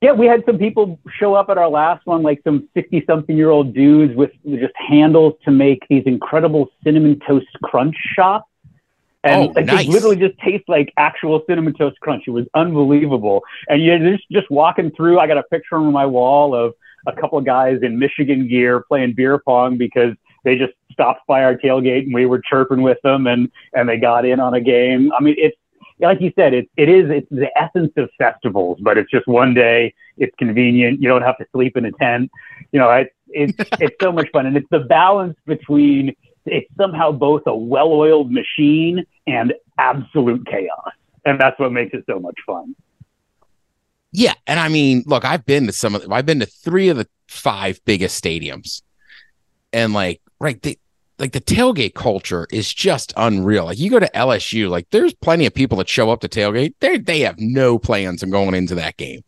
Yeah, we had some people show up at our last one, like some 60 something year old dudes with just handles to make these incredible cinnamon toast crunch shots. And oh, like, nice. they literally just taste like actual cinnamon toast crunch. It was unbelievable. And you're just, just walking through. I got a picture on my wall of a couple of guys in Michigan gear playing beer pong because they just stopped by our tailgate and we were chirping with them and, and they got in on a game. I mean, it's, like you said, it, it is it's the essence of festivals, but it's just one day. It's convenient. You don't have to sleep in a tent. You know, it, it's it's so much fun, and it's the balance between it's somehow both a well-oiled machine and absolute chaos, and that's what makes it so much fun. Yeah, and I mean, look, I've been to some of, I've been to three of the five biggest stadiums, and like, right, they, like the tailgate culture is just unreal. Like you go to LSU, like there's plenty of people that show up to tailgate. They they have no plans on going into that game.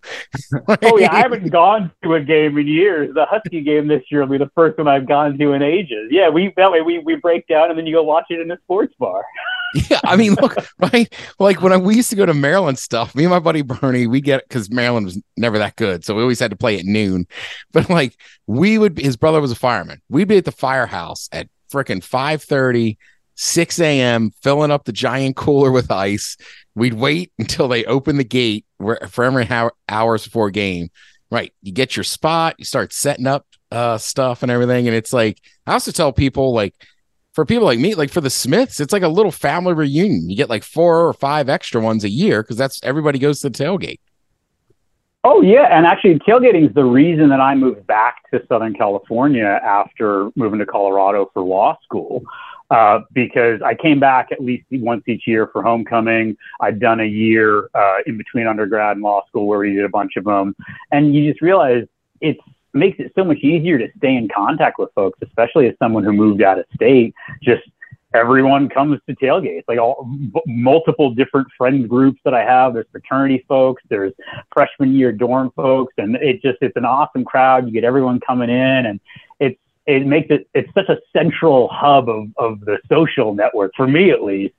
oh yeah, I haven't gone to a game in years. The Husky game this year will be the first one I've gone to in ages. Yeah, we that way we we break down and then you go watch it in a sports bar. yeah, I mean, look, right? Like when I, we used to go to Maryland stuff, me and my buddy Bernie, we get because Maryland was never that good, so we always had to play at noon. But like we would, his brother was a fireman. We'd be at the firehouse at freaking 5 30, 6 a.m., filling up the giant cooler with ice. We'd wait until they open the gate for every hour, hours before game. Right. You get your spot, you start setting up uh, stuff and everything. And it's like, I also tell people, like, for people like me, like for the Smiths, it's like a little family reunion. You get like four or five extra ones a year because that's everybody goes to the tailgate. Oh yeah, and actually tailgating is the reason that I moved back to Southern California after moving to Colorado for law school. Uh, because I came back at least once each year for homecoming. I'd done a year uh, in between undergrad and law school where we did a bunch of them, and you just realize it makes it so much easier to stay in contact with folks, especially as someone who moved out of state. Just everyone comes to tailgates, like all multiple different friend groups that I have. There's fraternity folks, there's freshman year dorm folks, and it just it's an awesome crowd. You get everyone coming in, and it's it makes it it's such a central hub of of the social network for me at least.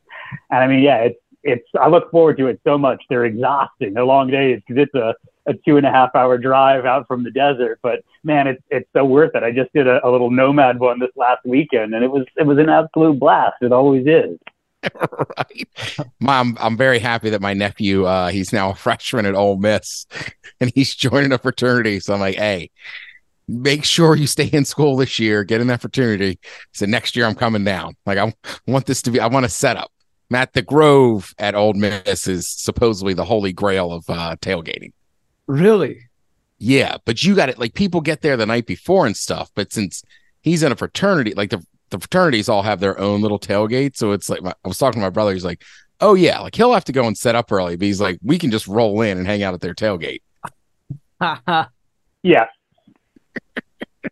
And I mean, yeah, it's it's I look forward to it so much. They're exhausting. They're long days because it's a a two and a half hour drive out from the desert. But man, it's it's so worth it. I just did a, a little nomad one this last weekend, and it was it was an absolute blast. It always is. right. Mom, I'm very happy that my nephew, uh, he's now a freshman at Ole Miss and he's joining a fraternity. So I'm like, hey, make sure you stay in school this year, get in that fraternity. So next year I'm coming down. Like I want this to be, I want to set up. Matt, the Grove at Ole Miss is supposedly the holy grail of uh, tailgating. Really? Yeah, but you got it. Like people get there the night before and stuff. But since he's in a fraternity, like the the fraternities all have their own little tailgate. So it's like my, I was talking to my brother. He's like, "Oh yeah, like he'll have to go and set up early." But he's like, "We can just roll in and hang out at their tailgate." yeah,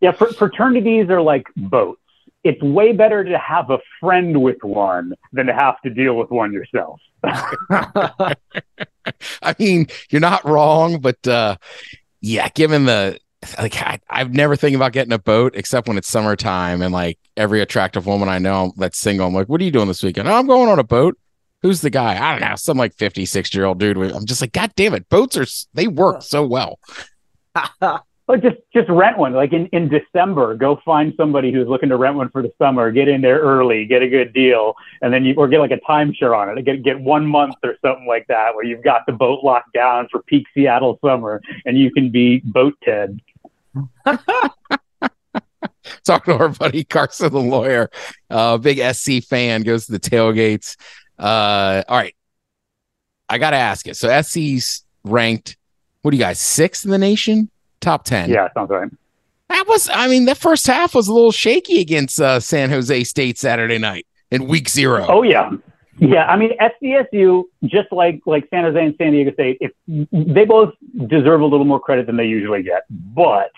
yeah. Fr- fraternities are like boats. It's way better to have a friend with one than to have to deal with one yourself. I mean, you're not wrong, but uh, yeah, given the like, I, I've never think about getting a boat except when it's summertime and like every attractive woman I know that's single. I'm like, what are you doing this weekend? Oh, I'm going on a boat. Who's the guy? I don't know, some like 56 year old dude. I'm just like, God damn it, boats are they work so well. But just just rent one. Like in, in December, go find somebody who's looking to rent one for the summer. Get in there early, get a good deal, and then you or get like a timeshare on it. Get get one month or something like that, where you've got the boat locked down for peak Seattle summer, and you can be boat Ted. Talking to our buddy Carson, the lawyer, uh, big SC fan, goes to the tailgates. Uh, all right, I got to ask it. So SC's ranked. What do you guys sixth in the nation? Top 10. Yeah, sounds right. That was, I mean, the first half was a little shaky against uh, San Jose State Saturday night in week zero. Oh, yeah. Yeah, I mean SDSU, just like like San Jose and San Diego State, if they both deserve a little more credit than they usually get, but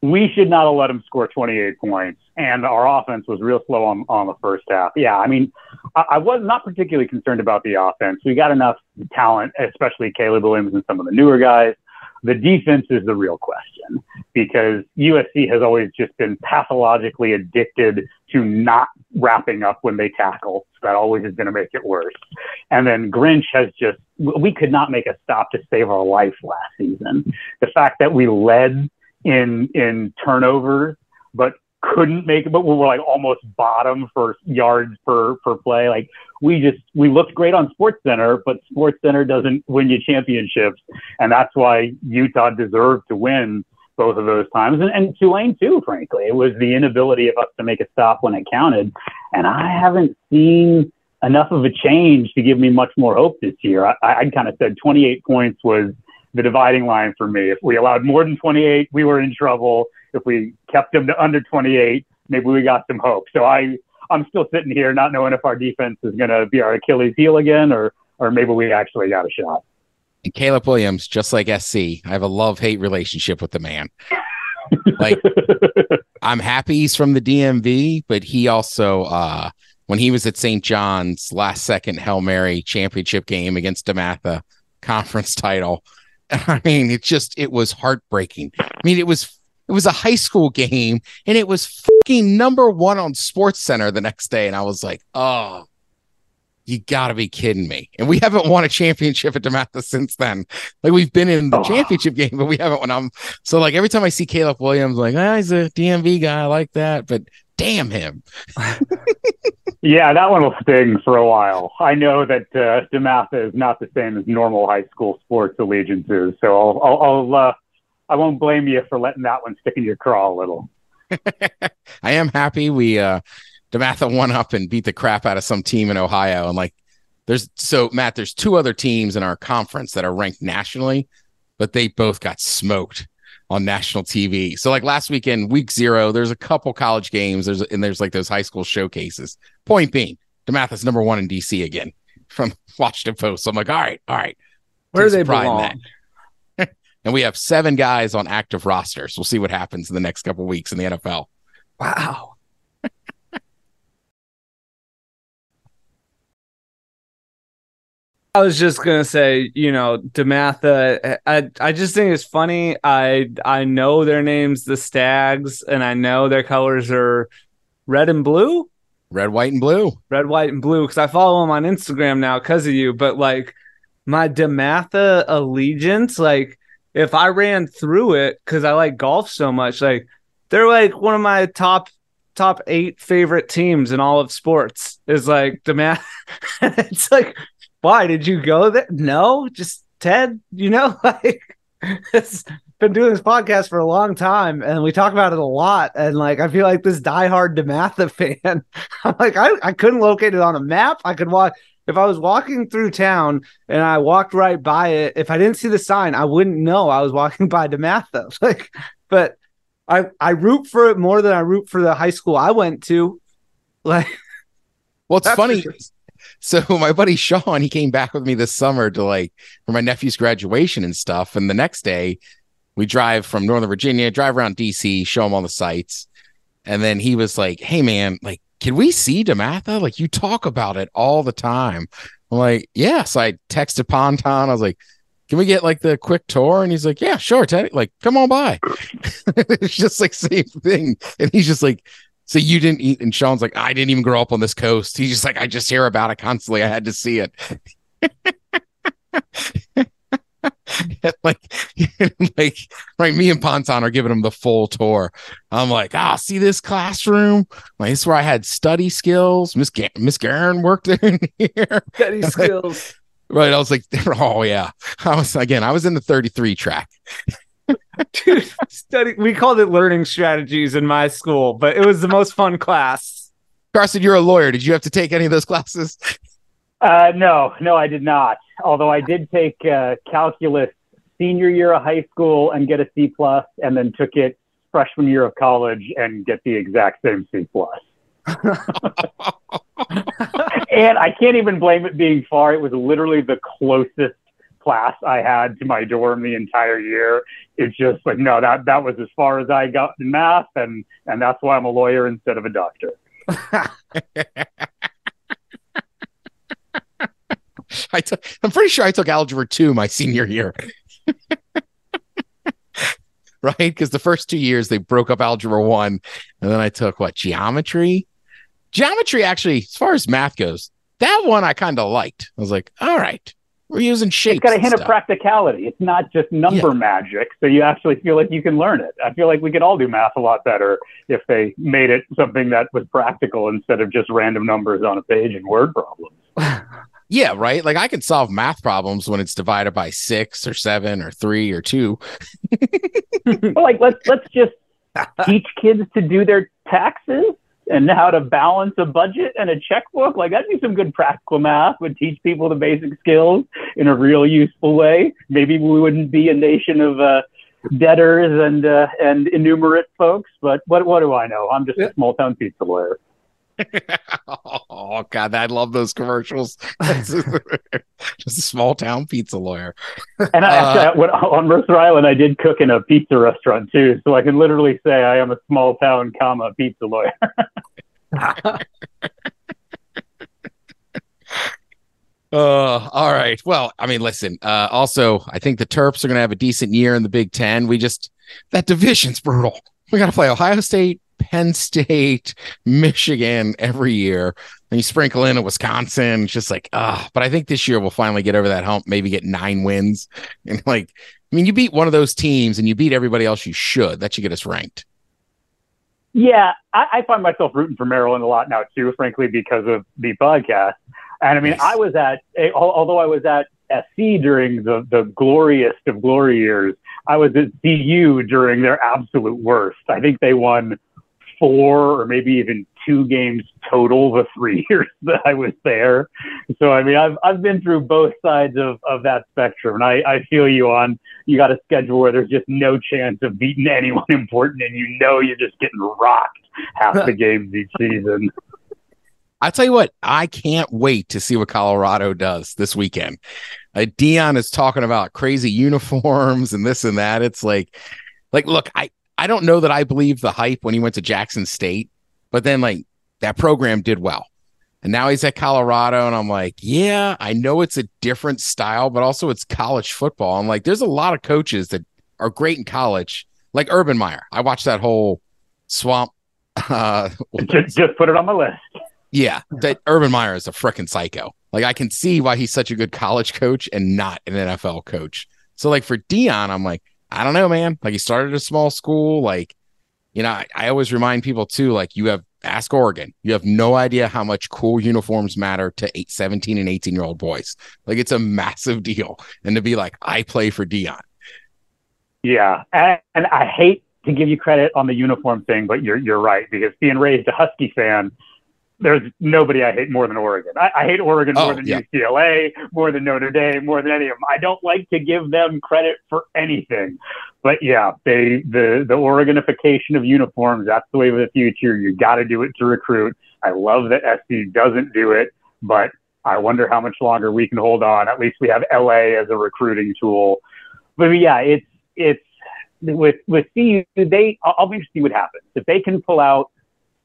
we should not have let them score 28 points. And our offense was real slow on, on the first half. Yeah, I mean, I, I was not particularly concerned about the offense. We got enough talent, especially Caleb Williams and some of the newer guys. The defense is the real question because USC has always just been pathologically addicted to not wrapping up when they tackle. So that always is going to make it worse. And then Grinch has just, we could not make a stop to save our life last season. The fact that we led in, in turnovers, but couldn't make but we were like almost bottom for yards per per play. Like we just we looked great on Sports Center, but Sports Center doesn't win you championships, and that's why Utah deserved to win both of those times, and, and Tulane too. Frankly, it was the inability of us to make a stop when it counted, and I haven't seen enough of a change to give me much more hope this year. I, I kind of said 28 points was the dividing line for me. If we allowed more than 28, we were in trouble if we kept them to under 28, maybe we got some hope. So I, I'm still sitting here not knowing if our defense is going to be our Achilles heel again, or or maybe we actually got a shot. And Caleb Williams, just like SC, I have a love hate relationship with the man. Like I'm happy he's from the DMV, but he also uh when he was at St. John's last second Hail Mary championship game against DeMatha conference title. I mean, it just it was heartbreaking. I mean, it was it was a high school game and it was fucking number one on Sports Center the next day. And I was like, oh, you gotta be kidding me. And we haven't won a championship at DeMatha since then. Like we've been in the Oh. championship game, but we haven't won. I'm so like every time I see Caleb Williams, like, ah, he's a DMV guy, I like that, but damn him. Yeah, that one will sting for a while. I know that uh, DeMatha is not the same as normal high school sports allegiances, so I'll, I'll, I'll uh, I won't blame you for letting that one stick in your craw a little. I am happy we uh DeMatha won up and beat the crap out of some team in Ohio. And like there's so Matt, there's two other teams in our conference that are ranked nationally, but they both got smoked on national TV. So like last weekend, week zero, there's a couple college games. There's and there's like those high school showcases. Point being, DeMatha's number one in DC again from Washington Post. So I'm like, all right, all right. Where Take they some belong. that. And we have seven guys on active rosters. We'll see what happens in the next couple weeks in the NFL. Wow. I was just gonna say, you know, Dematha. I I just think it's funny. I I know their names, the Stags, and I know their colors are red and blue, Red, white, and blue. red, white, and blue. Because I follow them on Instagram now because of you. But like my Dematha allegiance, like if I ran through it because I like golf so much, like they're like one of my top top eight favorite teams in all of sports. Is like Dematha. it's like, why did you go there? No, just Ted. You know, like it's been doing this podcast for a long time, and we talk about it a lot. And like, I feel like this diehard Dematha fan. I'm like, I, I couldn't locate it on a map. I could walk if I was walking through town and I walked right by it. If I didn't see the sign, I wouldn't know I was walking by Dematha. Like, but I I root for it more than I root for the high school I went to. Like, Well, it's funny. sure. So my buddy Sean, he came back with me this summer to like for my nephew's graduation and stuff. And the next day, we drive from Northern Virginia, drive around DC, show him all the sites, and then he was like, "Hey, man, like, can we see Dematha? Like, you talk about it all the time." I'm like, "Yeah." So I texted Ponton. I was like, "Can we get like the quick tour?" And he's like, "Yeah, sure, Teddy. Like, come on by." it's just like same thing, and he's just like. So you didn't eat, and Sean's like, I didn't even grow up on this coast. He's just like, I just hear about it constantly. I had to see it. like, like, right? Me and Ponton are giving him the full tour. I'm like, ah, see this classroom? Like, this is where I had study skills. Miss Ga- Miss Garen worked in here, Study skills. right? I was like, oh yeah. I was again. I was in the 33 track. Dude, study. We called it learning strategies in my school, but it was the most fun class. Carson, you're a lawyer. Did you have to take any of those classes? Uh, no, no, I did not. Although I did take uh, calculus senior year of high school and get a C plus, and then took it freshman year of college and get the exact same C plus. and I can't even blame it being far. It was literally the closest class I had to my dorm the entire year. It's just like no, that that was as far as I got in math, and and that's why I'm a lawyer instead of a doctor. I took. I'm pretty sure I took algebra two my senior year. right, because the first two years they broke up algebra one, and then I took what geometry. Geometry, actually, as far as math goes, that one I kind of liked. I was like, all right, we're using shapes. It's got a hint of practicality. It's not just number magic, so you actually feel like you can learn it. I feel like we could all do math a lot better if they made it something that was practical instead of just random numbers on a page and word problems. Yeah, right. Like I can solve math problems when it's divided by six or seven or three or two. But like, let's let's just teach kids to do their taxes and how to balance a budget and a checkbook. Like that'd be some good practical math. Would teach people the basic skills in a real useful way. Maybe we wouldn't be a nation of uh, debtors and uh, and innumerate folks. But what what do I know? I'm just Yeah. a small town pizza lawyer. Oh, God, I love those commercials. Just a small town pizza lawyer. And I, actually, I, when, on Mercer Island, I did cook in a pizza restaurant too, so I can literally say I am a small town, comma pizza lawyer. Uh, all right. Well, I mean, listen. Uh, also, I think the Terps are going to have a decent year in the Big Ten. We just that division's brutal. We got to play Ohio State, Penn State, Michigan every year. And you sprinkle in a Wisconsin, it's just like, ah. But I think this year we'll finally get over that hump, maybe get nine wins. And like, I mean, you beat one of those teams and you beat everybody else you should. That should get us ranked. Yeah, I, I find myself rooting for Maryland a lot now too, frankly, because of the podcast. And I mean, nice. I was at, although I was at SC during the, the glorious of glory years, I was at CU during their absolute worst. I think they won four or maybe even two games total the three years that I was there. So I mean, I've I've been through both sides of, of that spectrum, and I, I feel you on. You got a schedule where there's just no chance of beating anyone important, and you know you're just getting rocked half the games each season. I tell you what, I can't wait to see what Colorado does this weekend. Uh, Deion is talking about crazy uniforms and this and that. It's like, like, look, I I don't know that I believe the hype when he went to Jackson State, but then like that program did well. And now he's at Colorado, and I'm like, yeah, I know it's a different style, but also it's college football. I'm like, there's a lot of coaches that are great in college, like Urban Meyer. I watched that whole swamp. Uh, just, just put it on my list. Yeah, that Urban Meyer is a freaking psycho. Like I can see why he's such a good college coach and not an NFL coach. So like for Deion, I'm like, I don't know, man. Like he started a small school. Like, you know, I, I always remind people too, like you have ask Oregon. You have no idea how much cool uniforms matter to eight, 17 and 18 year old boys. Like it's a massive deal. And to be like, I play for Deion. Yeah. And, and I hate to give you credit on the uniform thing, but you're, you're right because being raised a Husky fan, there's nobody I hate more than Oregon. I, I hate Oregon more oh, than yeah. UCLA, more than Notre Dame, more than any of them. I don't like to give them credit for anything. But yeah, they the the Oregonification of uniforms, that's the way of the future. You got to do it to recruit. I love that SC doesn't do it, but I wonder how much longer we can hold on. At least we have LA as a recruiting tool. But yeah, it's it's with with CU. They I'll be interested to see what happens if they can pull out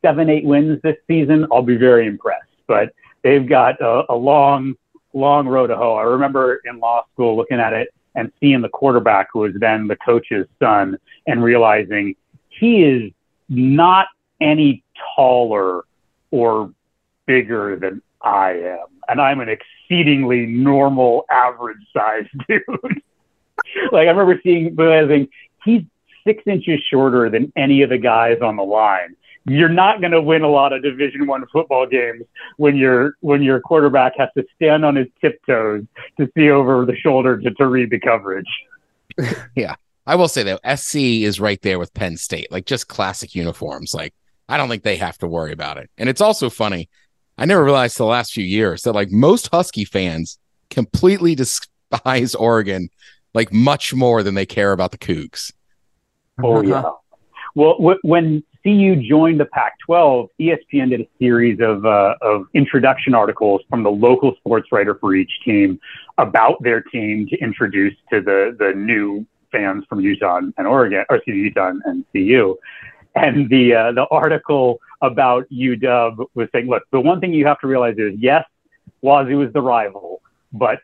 seven, eight wins this season, I'll be very impressed. But they've got a, a long, long road to hoe. I remember in law school looking at it and seeing the quarterback who was then the coach's son and realizing he is not any taller or bigger than I am. And I'm an exceedingly normal, average sized dude. like I remember seeing, realizing he's six inches shorter than any of the guys on the line you're not going to win a lot of division one football games when your when your quarterback has to stand on his tiptoes to see over the shoulder to, to read the coverage. Yeah. I will say though sc is right there with penn state like just classic uniforms. Like i don't think they have to worry about it. And it's also funny i never realized the last few years that like most husky fans completely despise oregon like much more than they care about the cougs. Oh yeah. Uh-huh. Well, when CU joined the Pac-12, ESPN did a series of uh, of introduction articles from the local sports writer for each team about their team to introduce to the the new fans from Utah and Oregon, or excuse me, Utah and CU. And the uh, the article about UW was saying, look, the one thing you have to realize is, yes, Wazoo is the rival, but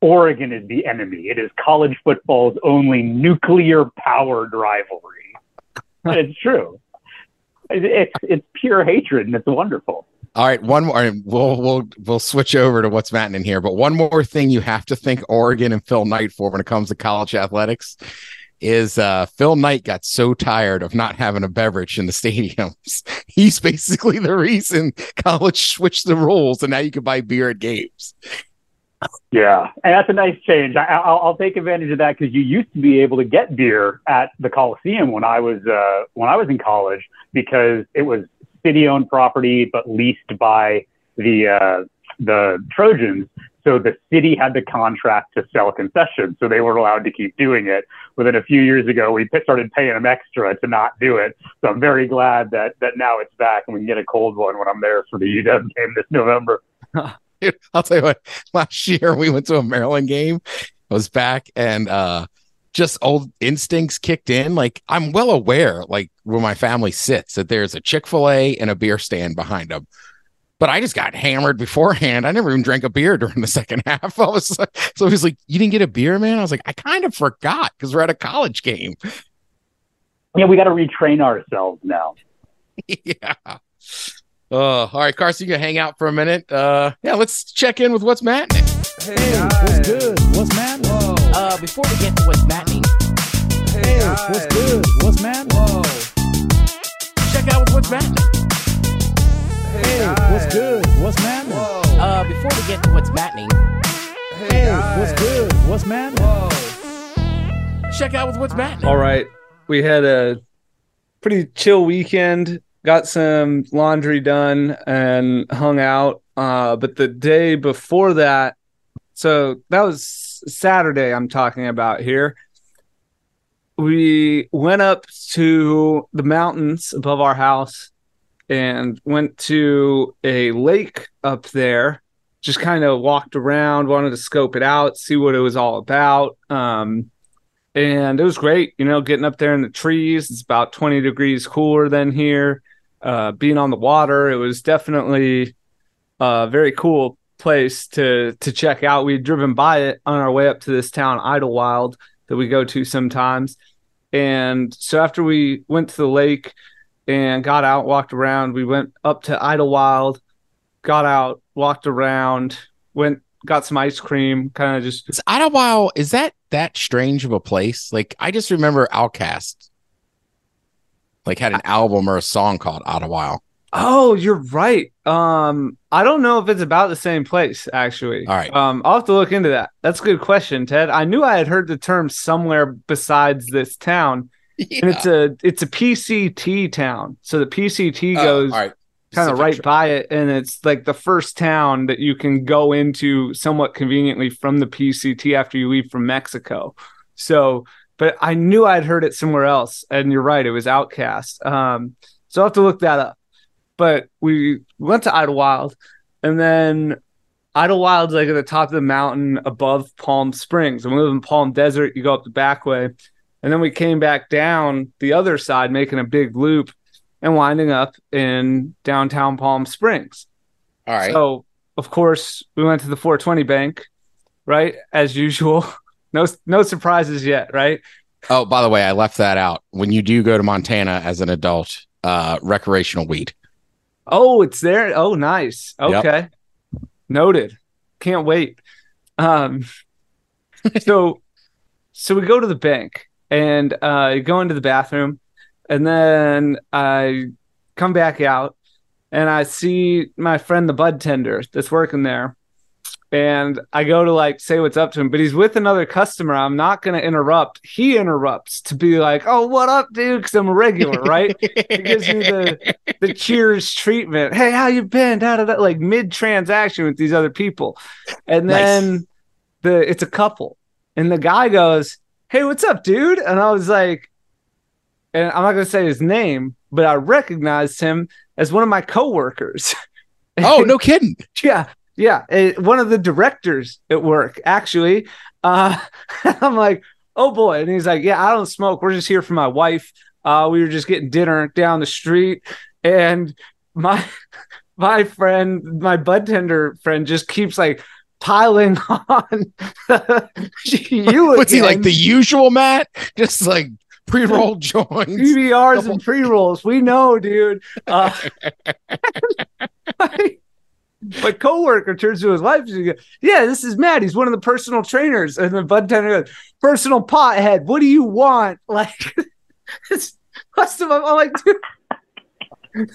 Oregon is the enemy. It is college football's only nuclear powered rivalry. It's true. It's it's pure hatred, and it's wonderful. All right, one more. We'll we'll we'll switch over to what's in here, but one more thing you have to thank Oregon and Phil Knight for when it comes to college athletics is uh, Phil Knight got so tired of not having a beverage in the stadiums. He's basically the reason college switched the rules, and now you can buy beer at games. Yeah, and that's a nice change. I, will take advantage of that because you used to be able to get beer at the Coliseum when I was uh, when I was in college because it was city-owned property but leased by the uh, the Trojans. So the city had the contract to sell concessions, so they were allowed to keep doing it. Then a few years ago, we started paying them extra to not do it. So I'm very glad that that now it's back and we can get a cold one when I'm there for the UW game this November. Dude, I'll tell you what. Last year we went to a Maryland game. I was back and uh just old instincts kicked in. Like I'm well aware, like where my family sits, that there's a Chick Fil A and a beer stand behind them. But I just got hammered beforehand. I never even drank a beer during the second half. I was like, so he was like, "You didn't get a beer, man." I was like, "I kind of forgot because we're at a college game." Yeah, we got to retrain ourselves now. yeah. Uh, all right, Carson, you can hang out for a minute. Uh, yeah, let's check in with what's Matting. Hey, what's good? What's Matting? Uh, before we get to what's Matting, Hey, what's good? What's Matting? Check out with what's Matting. Hey, what's good? What's Matting? uh, before we get to what's Matting, Hey, what's good? What's Matting? Check out with what's Matting. All right. We had a pretty chill weekend, got some laundry done and hung out. Uh, but the day before that, so that was Saturday, I'm talking about here. We went up to the mountains above our house and went to a lake up there. Just kind of walked around, wanted to scope it out, see what it was all about. Um, and it was great you know getting up there in the trees it's about 20 degrees cooler than here uh, being on the water. It was definitely a very cool place to to check out. We'd driven by it on our way up to this town Idyllwild that we go to sometimes. And so after we went to the lake and got out walked around we went up to Idyllwild got out walked around went got some ice cream kind of just Is Idyllwild is that that strange of a place? Like I just remember OutKast, like had an album or a song called Idlewild. Oh, you're right. Um, I don't know if it's about the same place actually. All right. Um, I'll have to look into that. That's a good question, Ted. I knew I had heard the term somewhere besides this town. And it's a it's a PCT town. So the PCT Oh, goes all right. kind of right by it, and it's like the first town that you can go into somewhat conveniently from the PCT after you leave from Mexico. So, but I knew I'd heard it somewhere else, and you're right, it was OutKast. Um, so I'll have to look that up. But we went to Idyllwild, and then Idyllwild's like at the top of the mountain above Palm Springs, and we live in Palm Desert. You go up the back way, and then we came back down the other side, making a big loop and winding up in downtown Palm Springs. All right. So, of course, we went to the 420 bank, right? As usual. No no surprises yet, right? oh, by the way, I left that out. When you do go to Montana as an adult, uh, recreational weed. Oh, it's there. Oh, nice. Yep. Okay. Noted. Can't wait. Um so so we go to the bank and uh go into the bathroom and then I come back out and I see my friend the bud tender that's working there. And I go to like say what's up to him, but he's with another customer. I'm not going to interrupt. He interrupts to be like, "Oh, what up, dude?" Because I'm a regular, right? He gives me the the cheers treatment. Hey, how you been? Da, da, da, like mid transaction with these other people, and Nice. then the it's a couple, and the guy goes, "Hey, what's up, dude?" And I was like, and I'm not gonna say his name, but I recognized him as one of my coworkers. oh, no kidding. yeah, yeah, eh, one of the directors at work actually. Uh, I'm like, oh boy, and he's like, yeah, I don't smoke. We're just here for my wife. Uh, we were just getting dinner down the street, and my my friend, my bud tender friend, just keeps like piling on you. What's he like the usual Matt? Just like pre roll joints. PBRs and pre rolls. We know, dude. Uh, my coworker turns to his wife and goes, Yeah, this is Matt. He's one of the personal trainers. And the bud tender goes, Personal pothead. What do you want? Like, it's what's I'm like, dude,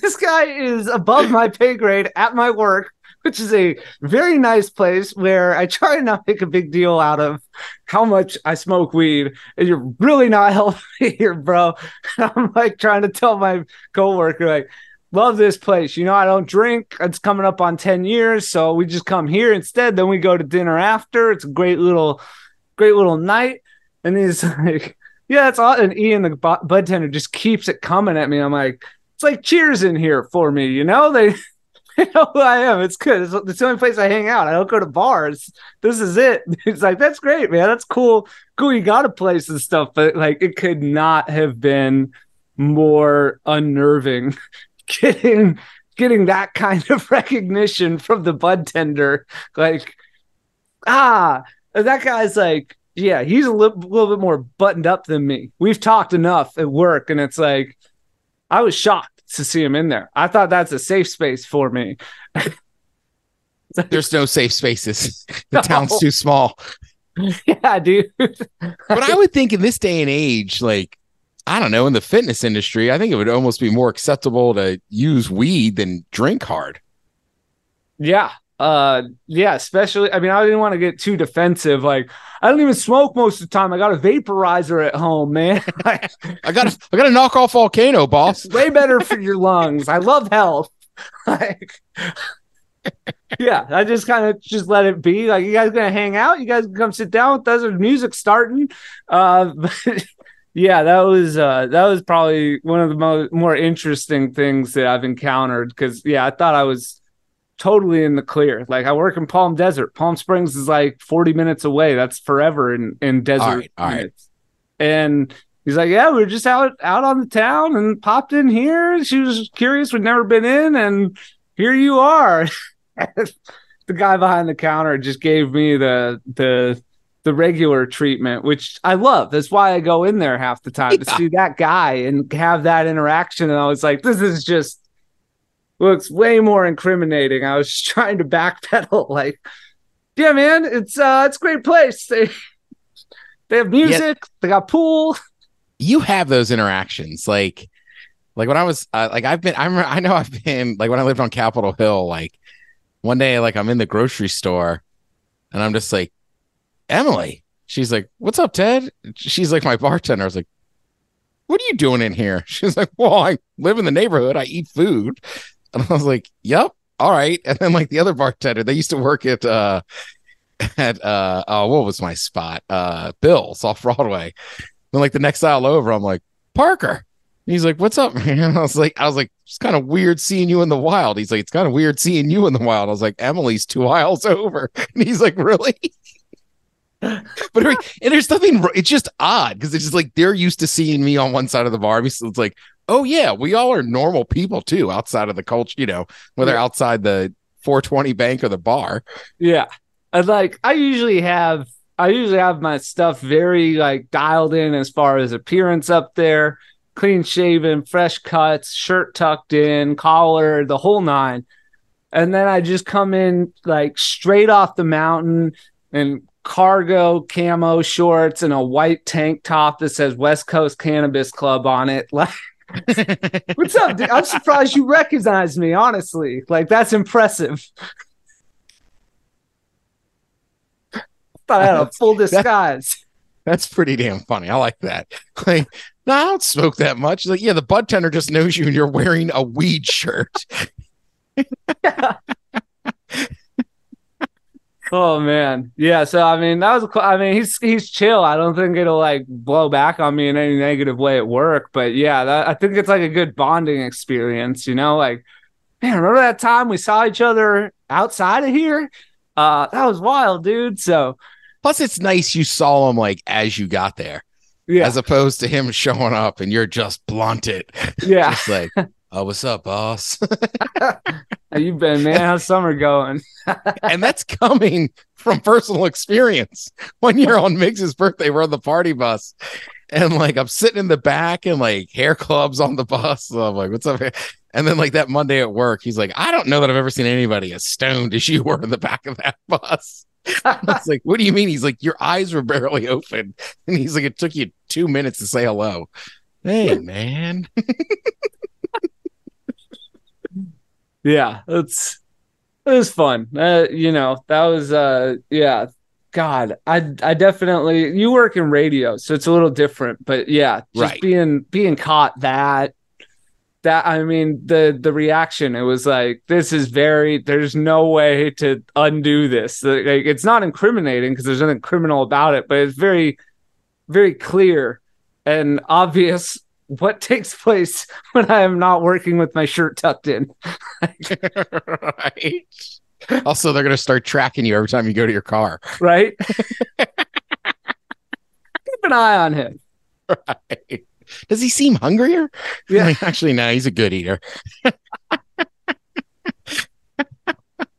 this guy is above my pay grade at my work. Which is a very nice place where I try and not make a big deal out of how much I smoke weed. And you're really not helping here, bro. I'm like trying to tell my coworker, like, love this place. You know, I don't drink. It's coming up on 10 years. So we just come here instead. Then we go to dinner after. It's a great little, great little night. And he's like, yeah, it's all. And Ian, the bu- bud tender, just keeps it coming at me. I'm like, it's like cheers in here for me. You know, they, they know who I am. It's good. It's, it's the only place I hang out. I don't go to bars. This is it. It's like, that's great, man. That's cool. Cool. You got a place and stuff, but like, it could not have been more unnerving getting getting that kind of recognition from the bud tender like ah that guy's like yeah he's a little, little bit more buttoned up than me we've talked enough at work and it's like i was shocked to see him in there i thought that's a safe space for me There's no safe spaces. The No. town's too small. yeah dude But I would think in this day and age, like, I don't know, in the fitness industry, I think it would almost be more acceptable to use weed than drink hard. Yeah. Uh yeah, especially I mean I didn't want to get too defensive. Like I don't even smoke most of the time. I got a vaporizer at home, man. I gotta I got a knock off volcano, boss. Way better for your lungs. I love health. Like Yeah, I just kind of just let it be. Like you guys gonna hang out? You guys can come sit down with us. There's music starting. Uh yeah, that was uh that was probably one of the mo- more interesting things that I've encountered because yeah, I thought I was totally in the clear. Like I work in Palm Desert. Palm Springs is like 40 minutes away. That's forever in, in desert. All right, all right. And he's like, Yeah, we were just out out on the town and popped in here. She was curious, we'd never been in, and here you are. the guy behind the counter just gave me the the the regular treatment, which I love. That's why I go in there half the time to see that guy and have that interaction. And I was like, this is just looks way more incriminating. I was just trying to backpedal, like, yeah, man, it's uh it's a great place. They they have music, they got pool. you have those interactions like like when i was uh, like i've been i'm i know i've been like when i lived on capitol hill like one day like i'm in the grocery store and i'm just like emily she's like what's up ted she's like my bartender i was like what are you doing in here she's like well i live in the neighborhood i eat food and i was like yep all right and then like the other bartender they used to work at uh at uh oh what was my spot uh bill's off broadway and like the next aisle over, I'm like, Parker. He's like, What's up, man? I was like, I was like, it's kind of weird seeing you in the wild. He's like, It's kind of weird seeing you in the wild. I was like, Emily's two aisles over. And he's like, Really? but and there's nothing. It's just odd because it's just like they're used to seeing me on one side of the bar. So it's like, oh yeah, we all are normal people too, outside of the culture, you know, whether Yeah. outside the 420 bank or the bar. Yeah. And like I usually have I usually have my stuff very like dialed in as far as appearance up there, clean shaven, fresh cuts, shirt tucked in, collar, the whole nine. And then I just come in like straight off the mountain and cargo camo shorts and a white tank top that says West Coast Cannabis Club on it. Like What's up? Dude? I'm surprised you recognize me, honestly. Like that's impressive. Thought I had a full disguise. That's pretty damn funny. I like that. Like, no, I don't smoke that much. Like, yeah, the bud tender just knows you and you're wearing a weed shirt. Oh man, yeah. So I mean, that was. I mean, he's he's chill. I don't think it'll like blow back on me in any negative way at work. But yeah, that, I think it's like a good bonding experience. You know, like man, remember that time we saw each other outside of here? Uh, that was wild, dude. So Plus, it's nice you saw him like as you got there, yeah, as opposed to him showing up and you're just blunted. yeah. Just like, oh, what's up, boss? How you been, man? How's summer going? and that's coming from personal experience. One year on Miggs's birthday, we're on the party bus. And like I'm sitting in the back and like hair clubs on the bus. So I'm like, what's up? And then like that Monday at work, he's like, I don't know that I've ever seen anybody as stoned as you were in the back of that bus. I was like, what do you mean? He's like, your eyes were barely open. And he's like, it took you two minutes to say hello. Hey man. Yeah, it's it was fun. Uh, you know, that was uh yeah. God, I I definitely you work in radio, so it's a little different. But yeah, just Right. being being caught that that I mean the the reaction it was like this is very there's no way to undo this like, it's not incriminating because there's nothing criminal about it but it's very very clear and obvious what takes place when I am not working with my shirt tucked in right. Also, they're gonna start tracking you every time you go to your car. right keep an eye on him Right. Does he seem hungrier? Yeah. Actually, no. He's a good eater.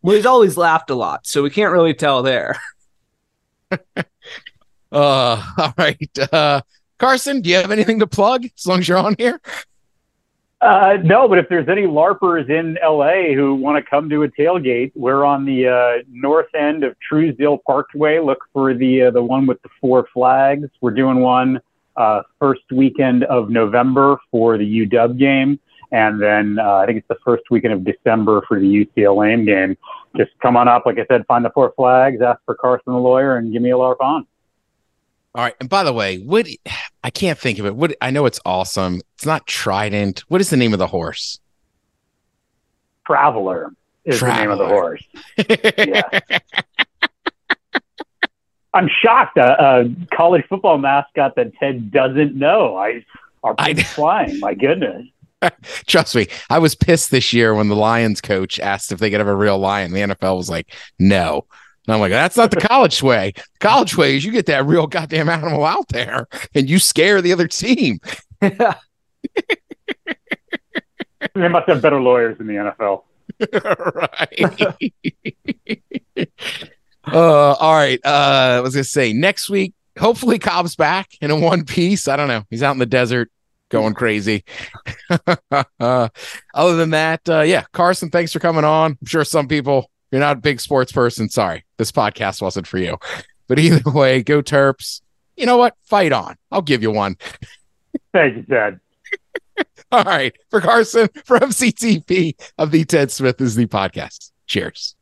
well he's always laughed a lot so we can't really tell there Uh, all right. Uh, Carson, do you have anything to plug? As long as you're on here. Uh, no, but if there's any LARPers in LA who want to come to a tailgate, we're on the uh, north end of Truesdale Parkway. Look for the uh, the one with the four flags. We're doing one uh, first weekend of November for the UW game, and then uh, I think it's the first weekend of December for the UCLA game. Just come on up, like I said, find the four flags, ask for Carson the lawyer, and give me a LARP on. All right. And by the way, what I can't think of it. What I know it's awesome. It's not Trident. What is the name of the horse? Traveler is the name of the horse. Yeah. I'm shocked. A, a college football mascot that Ted doesn't know. I are I- flying. My goodness. Trust me, I was pissed this year when the Lions coach asked if they could have a real lion. The NFL was like, no. And I'm like, that's not the college way. College way is you get that real goddamn animal out there and you scare the other team. They must have better lawyers in the NFL. right. uh, all right. Uh, I was gonna say next week. Hopefully, Cobb's back in a one piece. I don't know. He's out in the desert going crazy. uh, other than that, uh, yeah, Carson, thanks for coming on. I'm sure some people you're not a big sports person. Sorry, this podcast wasn't for you. But either way, go Terps. You know what? Fight on. I'll give you one. Thank you, Ted. All right. For Carson from CTP of the Ted Smith is the podcast. Cheers.